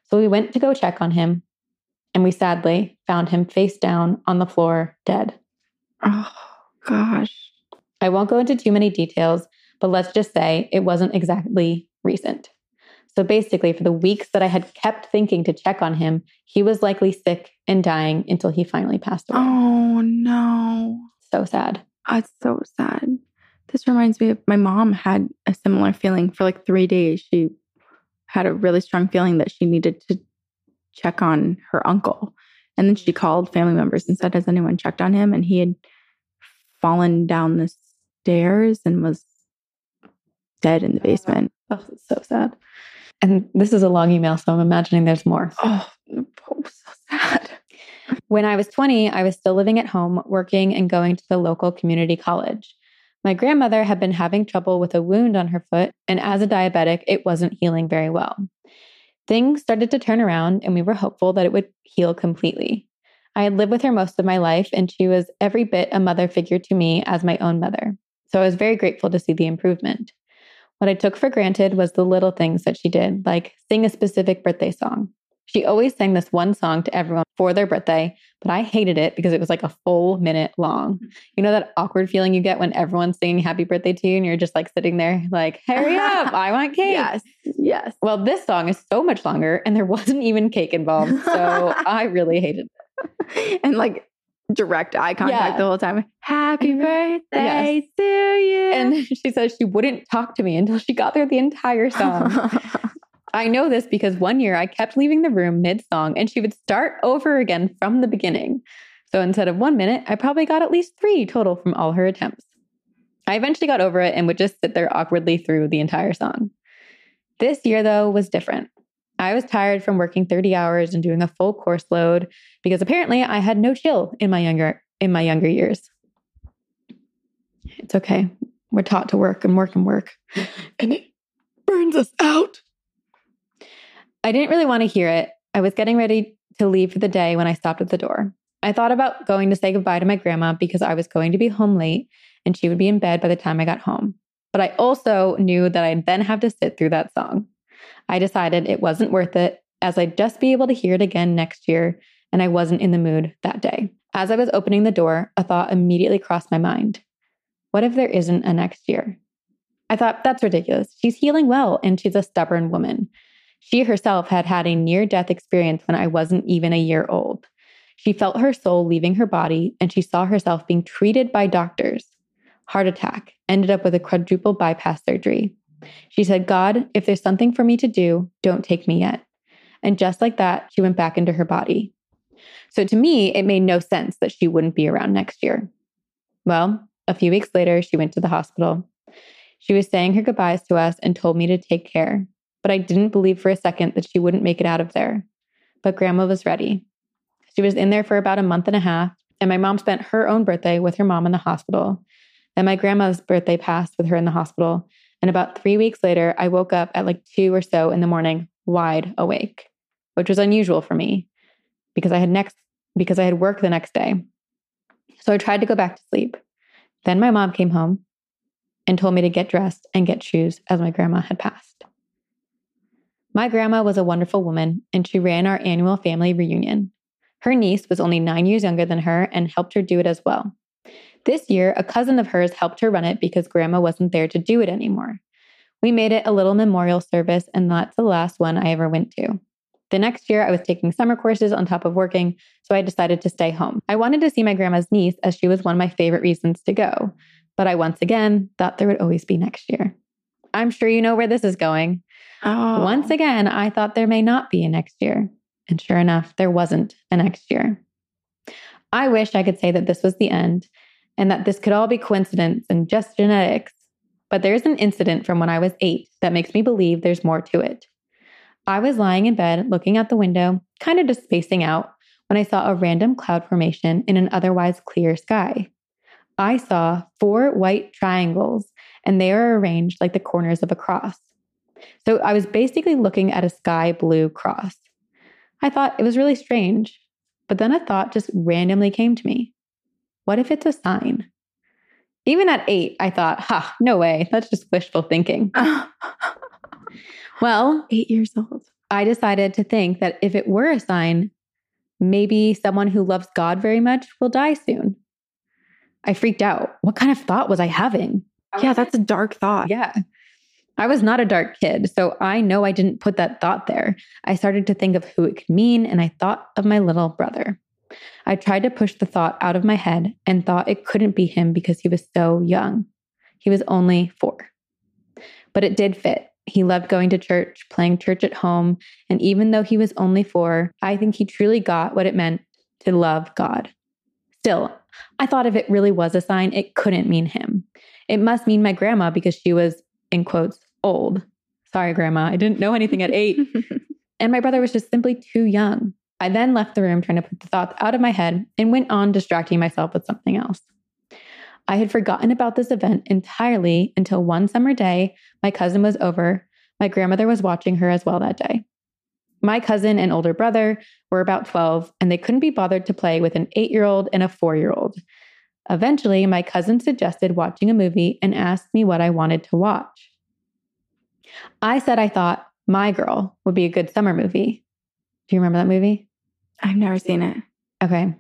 So we went to go check on him, and we sadly found him face down on the floor, dead. Oh, gosh. I won't go into too many details, but let's just say it wasn't exactly recent. So basically, for the weeks that I had kept thinking to check on him, he was likely sick and dying until he finally passed away. Oh, no. So sad. Oh, That's so sad. This reminds me of my mom had a similar feeling for like three days. She had a really strong feeling that she needed to check on her uncle. And then she called family members and said, Has anyone checked on him? And he had fallen down the stairs and was dead in the oh, basement. Oh, it's so sad. And this is a long email, so I'm imagining there's more. Oh, so sad. When I was 20, I was still living at home, working and going to the local community college. My grandmother had been having trouble with a wound on her foot, and as a diabetic, it wasn't healing very well. Things started to turn around, and we were hopeful that it would heal completely. I had lived with her most of my life, and she was every bit a mother figure to me as my own mother. So I was very grateful to see the improvement. What I took for granted was the little things that she did, like sing a specific birthday song. She always sang this one song to everyone for their birthday, but I hated it because it was like a full minute long. You know that awkward feeling you get when everyone's singing happy birthday to you and you're just like sitting there like, hurry up, I want [laughs] cake. Yes. Yes. Well, this song is so much longer and there wasn't even cake involved. So [laughs] I really hated it. and like direct eye contact Yeah. the whole time. Happy birthday Yes. to you. And she says she wouldn't talk to me until she got through the entire song. [laughs] I know this because one year I kept leaving the room mid song and she would start over again from the beginning. So instead of one minute, I probably got at least three total from all her attempts. I eventually got over it and would just sit there awkwardly through the entire song. This year, though, was different. I was tired from working 30 hours and doing a full course load because apparently I had no chill in my younger in my younger years. It's okay. We're taught to work and work and work. And it burns us out. I didn't really want to hear it. I was getting ready to leave for the day when I stopped at the door. I thought about going to say goodbye to my grandma because I was going to be home late and she would be in bed by the time I got home. But I also knew that I'd then have to sit through that song. I decided it wasn't worth it as I'd just be able to hear it again next year and I wasn't in the mood that day. As I was opening the door, a thought immediately crossed my mind. What if there isn't a next year? I thought, that's ridiculous. She's healing well and she's a stubborn woman. She herself had had a near death experience when I wasn't even a year old. She felt her soul leaving her body and she saw herself being treated by doctors. heart attack, ended up with a quadruple bypass surgery. She said, God, if there's something for me to do, don't take me yet. And just like that, she went back into her body. So to me, it made no sense that she wouldn't be around next year. Well, a few weeks later, she went to the hospital. She was saying her goodbyes to us and told me to take care, but I didn't believe for a second that she wouldn't make it out of there. But grandma was ready. She was in there for about a month and a half, and my mom spent her own birthday with her mom in the hospital. Then my grandma's birthday passed with her in the hospital. And about three weeks later, I woke up at like two or so in the morning, wide awake, which was unusual for me because I had next because I had work the next day. So I tried to go back to sleep. Then my mom came home and told me to get dressed and get shoes as my grandma had passed. My grandma was a wonderful woman and she ran our annual family reunion. Her niece was only nine years younger than her and helped her do it as well. This year, a cousin of hers helped her run it because grandma wasn't there to do it anymore. We made it a little memorial service, and that's the last one I ever went to. The next year, I was taking summer courses on top of working, so I decided to stay home. I wanted to see my grandma's niece as she was one of my favorite reasons to go, but I once again thought there would always be next year. I'm sure you know where this is going. Oh. Once again, I thought there may not be a next year. And sure enough, there wasn't a next year. I wish I could say that this was the end and that this could all be coincidence and just genetics. But there's an incident from when I was eight that makes me believe there's more to it. I was lying in bed looking out the window, kind of just spacing out, when I saw a random cloud formation in an otherwise clear sky. I saw four white triangles, and they are arranged like the corners of a cross. So I was basically looking at a sky blue cross. I thought it was really strange, but then a thought just randomly came to me. What if it's a sign? Even at eight, I thought, ha, no way, that's just wishful thinking. Well, Eight years old. I decided to think that if it were a sign, maybe someone who loves God very much will die soon. I freaked out. What kind of thought was I having? Yeah, that's a dark thought. Yeah. I was not a dark kid, so I know I didn't put that thought there. I started to think of who it could mean, and I thought of my little brother. I tried to push the thought out of my head and thought it couldn't be him because he was so young. He was only four. But it did fit. He loved going to church, playing church at home, and even though he was only four, I think he truly got what it meant to love God. Still, I thought if it really was a sign, it couldn't mean him. It must mean my grandma because she was, in quotes, old. Sorry, grandma, I didn't know anything at eight. [laughs] and my brother was just simply too young. I then left the room trying to put the thoughts out of my head and went on distracting myself with something else. I had forgotten about this event entirely until one summer day, my cousin was over. My grandmother was watching her as well that day. My cousin and older brother were about 12, and they couldn't be bothered to play with an eight year old and a four year old. Eventually, my cousin suggested watching a movie and asked me what I wanted to watch. I said I thought My Girl would be a good summer movie. Do you remember that movie? I've never seen it. Okay.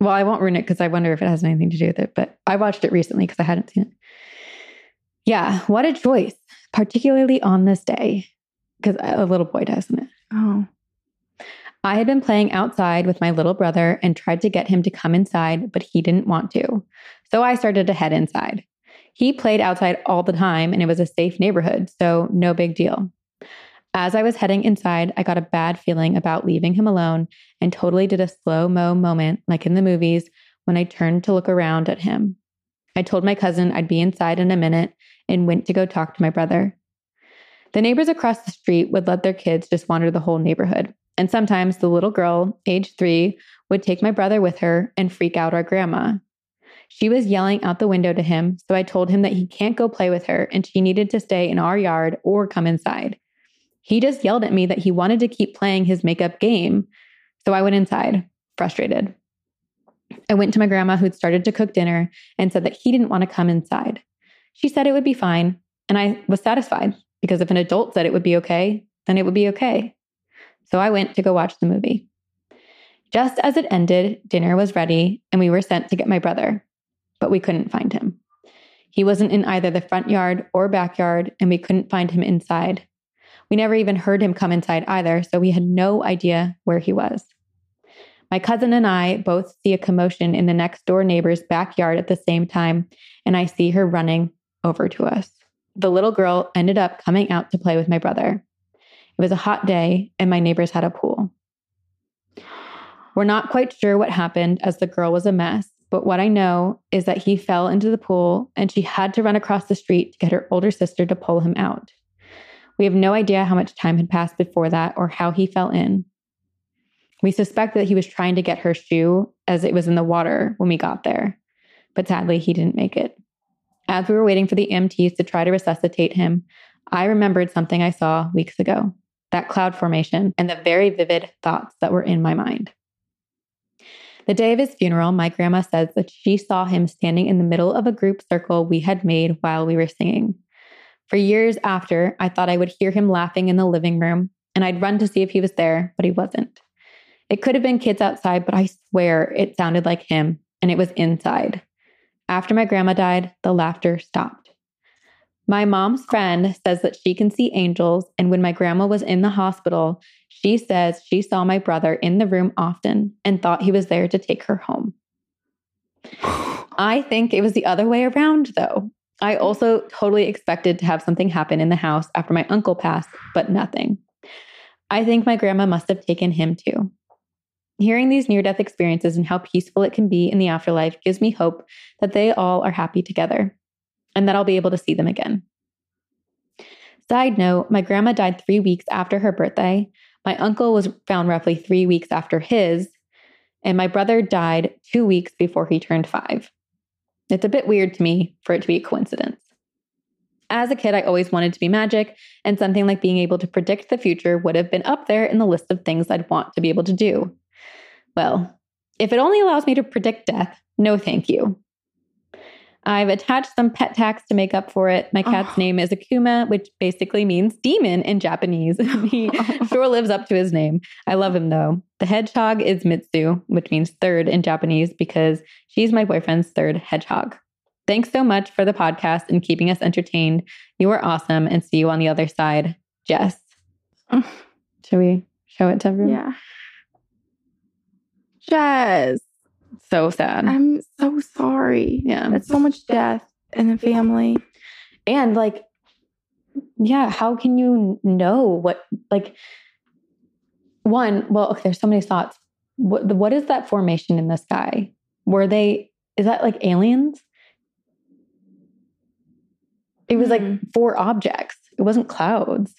Well, I won't ruin it because I wonder if it has anything to do with it, but I watched it recently because I hadn't seen it. Yeah, what a choice, particularly on this day, because a little boy does, isn't it? Oh. I had been playing outside with my little brother and tried to get him to come inside, but he didn't want to. So I started to head inside. He played outside all the time and it was a safe neighborhood, so no big deal. As I was heading inside, I got a bad feeling about leaving him alone and totally did a slow mo moment like in the movies when I turned to look around at him. I told my cousin I'd be inside in a minute and went to go talk to my brother. The neighbors across the street would let their kids just wander the whole neighborhood. And sometimes the little girl, age three, would take my brother with her and freak out our grandma. She was yelling out the window to him, so I told him that he can't go play with her and she needed to stay in our yard or come inside. He just yelled at me that he wanted to keep playing his makeup game. So I went inside, frustrated. I went to my grandma, who'd started to cook dinner, and said that he didn't want to come inside. She said it would be fine, and I was satisfied because if an adult said it would be okay, then it would be okay. So I went to go watch the movie. Just as it ended, dinner was ready, and we were sent to get my brother, but we couldn't find him. He wasn't in either the front yard or backyard, and we couldn't find him inside. We never even heard him come inside either, so we had no idea where he was. My cousin and I both see a commotion in the next door neighbor's backyard at the same time, and I see her running over to us. The little girl ended up coming out to play with my brother. It was a hot day, and my neighbors had a pool. We're not quite sure what happened as the girl was a mess, but what I know is that he fell into the pool and she had to run across the street to get her older sister to pull him out. We have no idea how much time had passed before that or how he fell in. We suspect that he was trying to get her shoe as it was in the water when we got there, but sadly, he didn't make it. As we were waiting for the EMTs to try to resuscitate him, I remembered something I saw weeks ago that cloud formation and the very vivid thoughts that were in my mind. The day of his funeral, my grandma says that she saw him standing in the middle of a group circle we had made while we were singing. For years after, I thought I would hear him laughing in the living room, and I'd run to see if he was there, but he wasn't. It could have been kids outside, but I swear it sounded like him, and it was inside. After my grandma died, the laughter stopped. My mom's friend says that she can see angels, and when my grandma was in the hospital, she says she saw my brother in the room often and thought he was there to take her home. [sighs] I think it was the other way around, though. I also totally expected to have something happen in the house after my uncle passed, but nothing. I think my grandma must have taken him too. Hearing these near death experiences and how peaceful it can be in the afterlife gives me hope that they all are happy together and that I'll be able to see them again. Side note, my grandma died three weeks after her birthday. My uncle was found roughly three weeks after his, and my brother died two weeks before he turned five. It's a bit weird to me for it to be a coincidence. As a kid, I always wanted to be magic, and something like being able to predict the future would have been up there in the list of things I'd want to be able to do. Well, if it only allows me to predict death, no thank you. I've attached some pet tags to make up for it. My cat's oh. name is Akuma, which basically means demon in Japanese. [laughs] he [laughs] sure lives up to his name. I love him though. The hedgehog is Mitsu, which means third in Japanese because she's my boyfriend's third hedgehog. Thanks so much for the podcast and keeping us entertained. You are awesome and see you on the other side. Jess. [sighs] Should we show it to everyone? Yeah. Jess so sad. I'm so sorry. Yeah. That's so much death in the family. And like, yeah, how can you know what, like, one, well, okay, there's so many thoughts. What, what is that formation in the sky? Were they, is that like aliens? It was mm-hmm. like four objects, it wasn't clouds.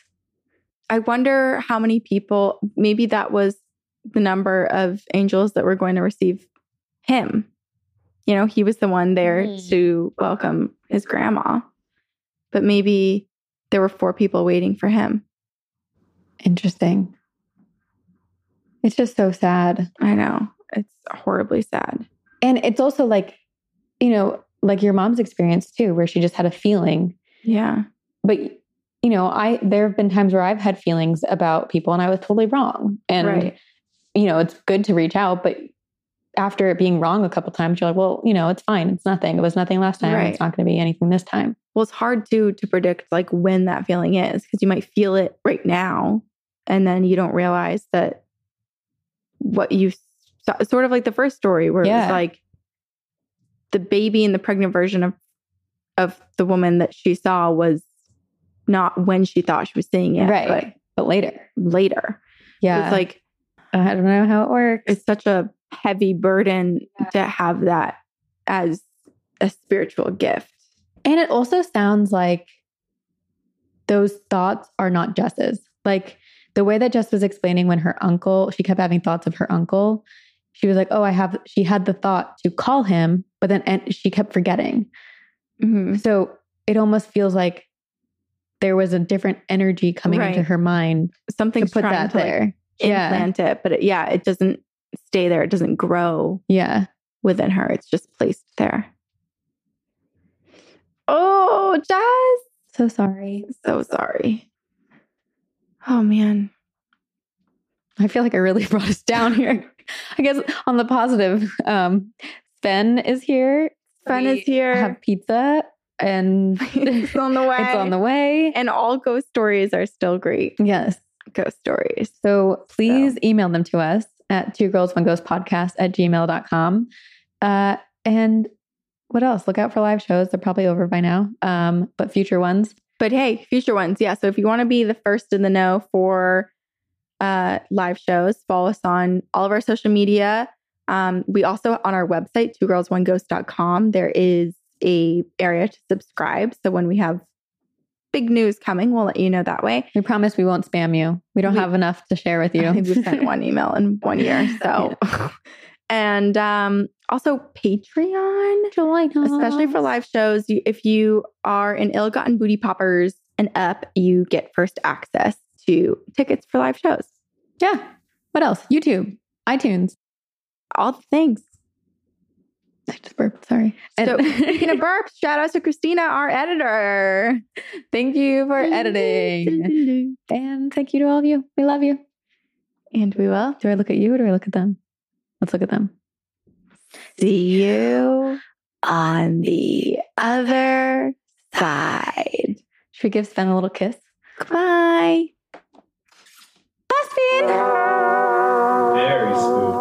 I wonder how many people, maybe that was the number of angels that were going to receive him. You know, he was the one there mm. to welcome his grandma. But maybe there were four people waiting for him. Interesting. It's just so sad. I know. It's horribly sad. And it's also like, you know, like your mom's experience too, where she just had a feeling. Yeah. But you know, I there have been times where I've had feelings about people and I was totally wrong. And right. you know, it's good to reach out, but after it being wrong a couple times, you're like, well, you know, it's fine. It's nothing. It was nothing last time. Right. It's not going to be anything this time. Well, it's hard to to predict like when that feeling is because you might feel it right now, and then you don't realize that what you saw, sort of like the first story where yeah. it was like the baby and the pregnant version of of the woman that she saw was not when she thought she was seeing it, right? But, but later, later, yeah. It's like I don't know how it works. It's such a heavy burden yeah. to have that as a spiritual gift. And it also sounds like those thoughts are not Jess's. Like the way that Jess was explaining when her uncle, she kept having thoughts of her uncle. She was like, "Oh, I have." She had the thought to call him, but then and she kept forgetting. Mm-hmm. So it almost feels like there was a different energy coming right. into her mind. Something to put that to there, like implant yeah. it, but it, yeah, it doesn't stay there. It doesn't grow. Yeah. Within her. It's just placed there. Oh, Jess. So sorry. So sorry. Oh man. I feel like I really [laughs] brought us down here. I guess on the positive, um, Sven is here. Sven is here. Have pizza and [laughs] it's on the way. [laughs] It's on the way. And all ghost stories are still great. Yes. Ghost stories. So please so. email them to us at two girls, one ghost podcast at gmail.com. Uh, and what else? Look out for live shows. They're probably over by now, um, but future ones. But hey, future ones. Yeah. So if you want to be the first in the know for uh, live shows, follow us on all of our social media. Um, we also on our website, two girls, one ghost.com, there is a area to subscribe. So when we have big news coming, we'll let you know that way. We promise we won't spam you. We don't We- have enough to share with you. I think we've sent one [laughs] email in one year. So, [laughs] and um, also Patreon, oh Join us. especially for live shows. You, if you are an Ill Gotten Booty Poppers and up, you get first access to tickets for live shows. Yeah. What else? YouTube, iTunes. All the things. I just burped. Sorry. So, speaking [laughs] of burps, shout out to Cristina, our editor. thank you for editing. And thank you to all of you. We love you. And we will Do I look at you or do I look at them? Let's look at them. See you on the other side. Should we give Sven a little kiss? Goodbye. Bye, Very smooth.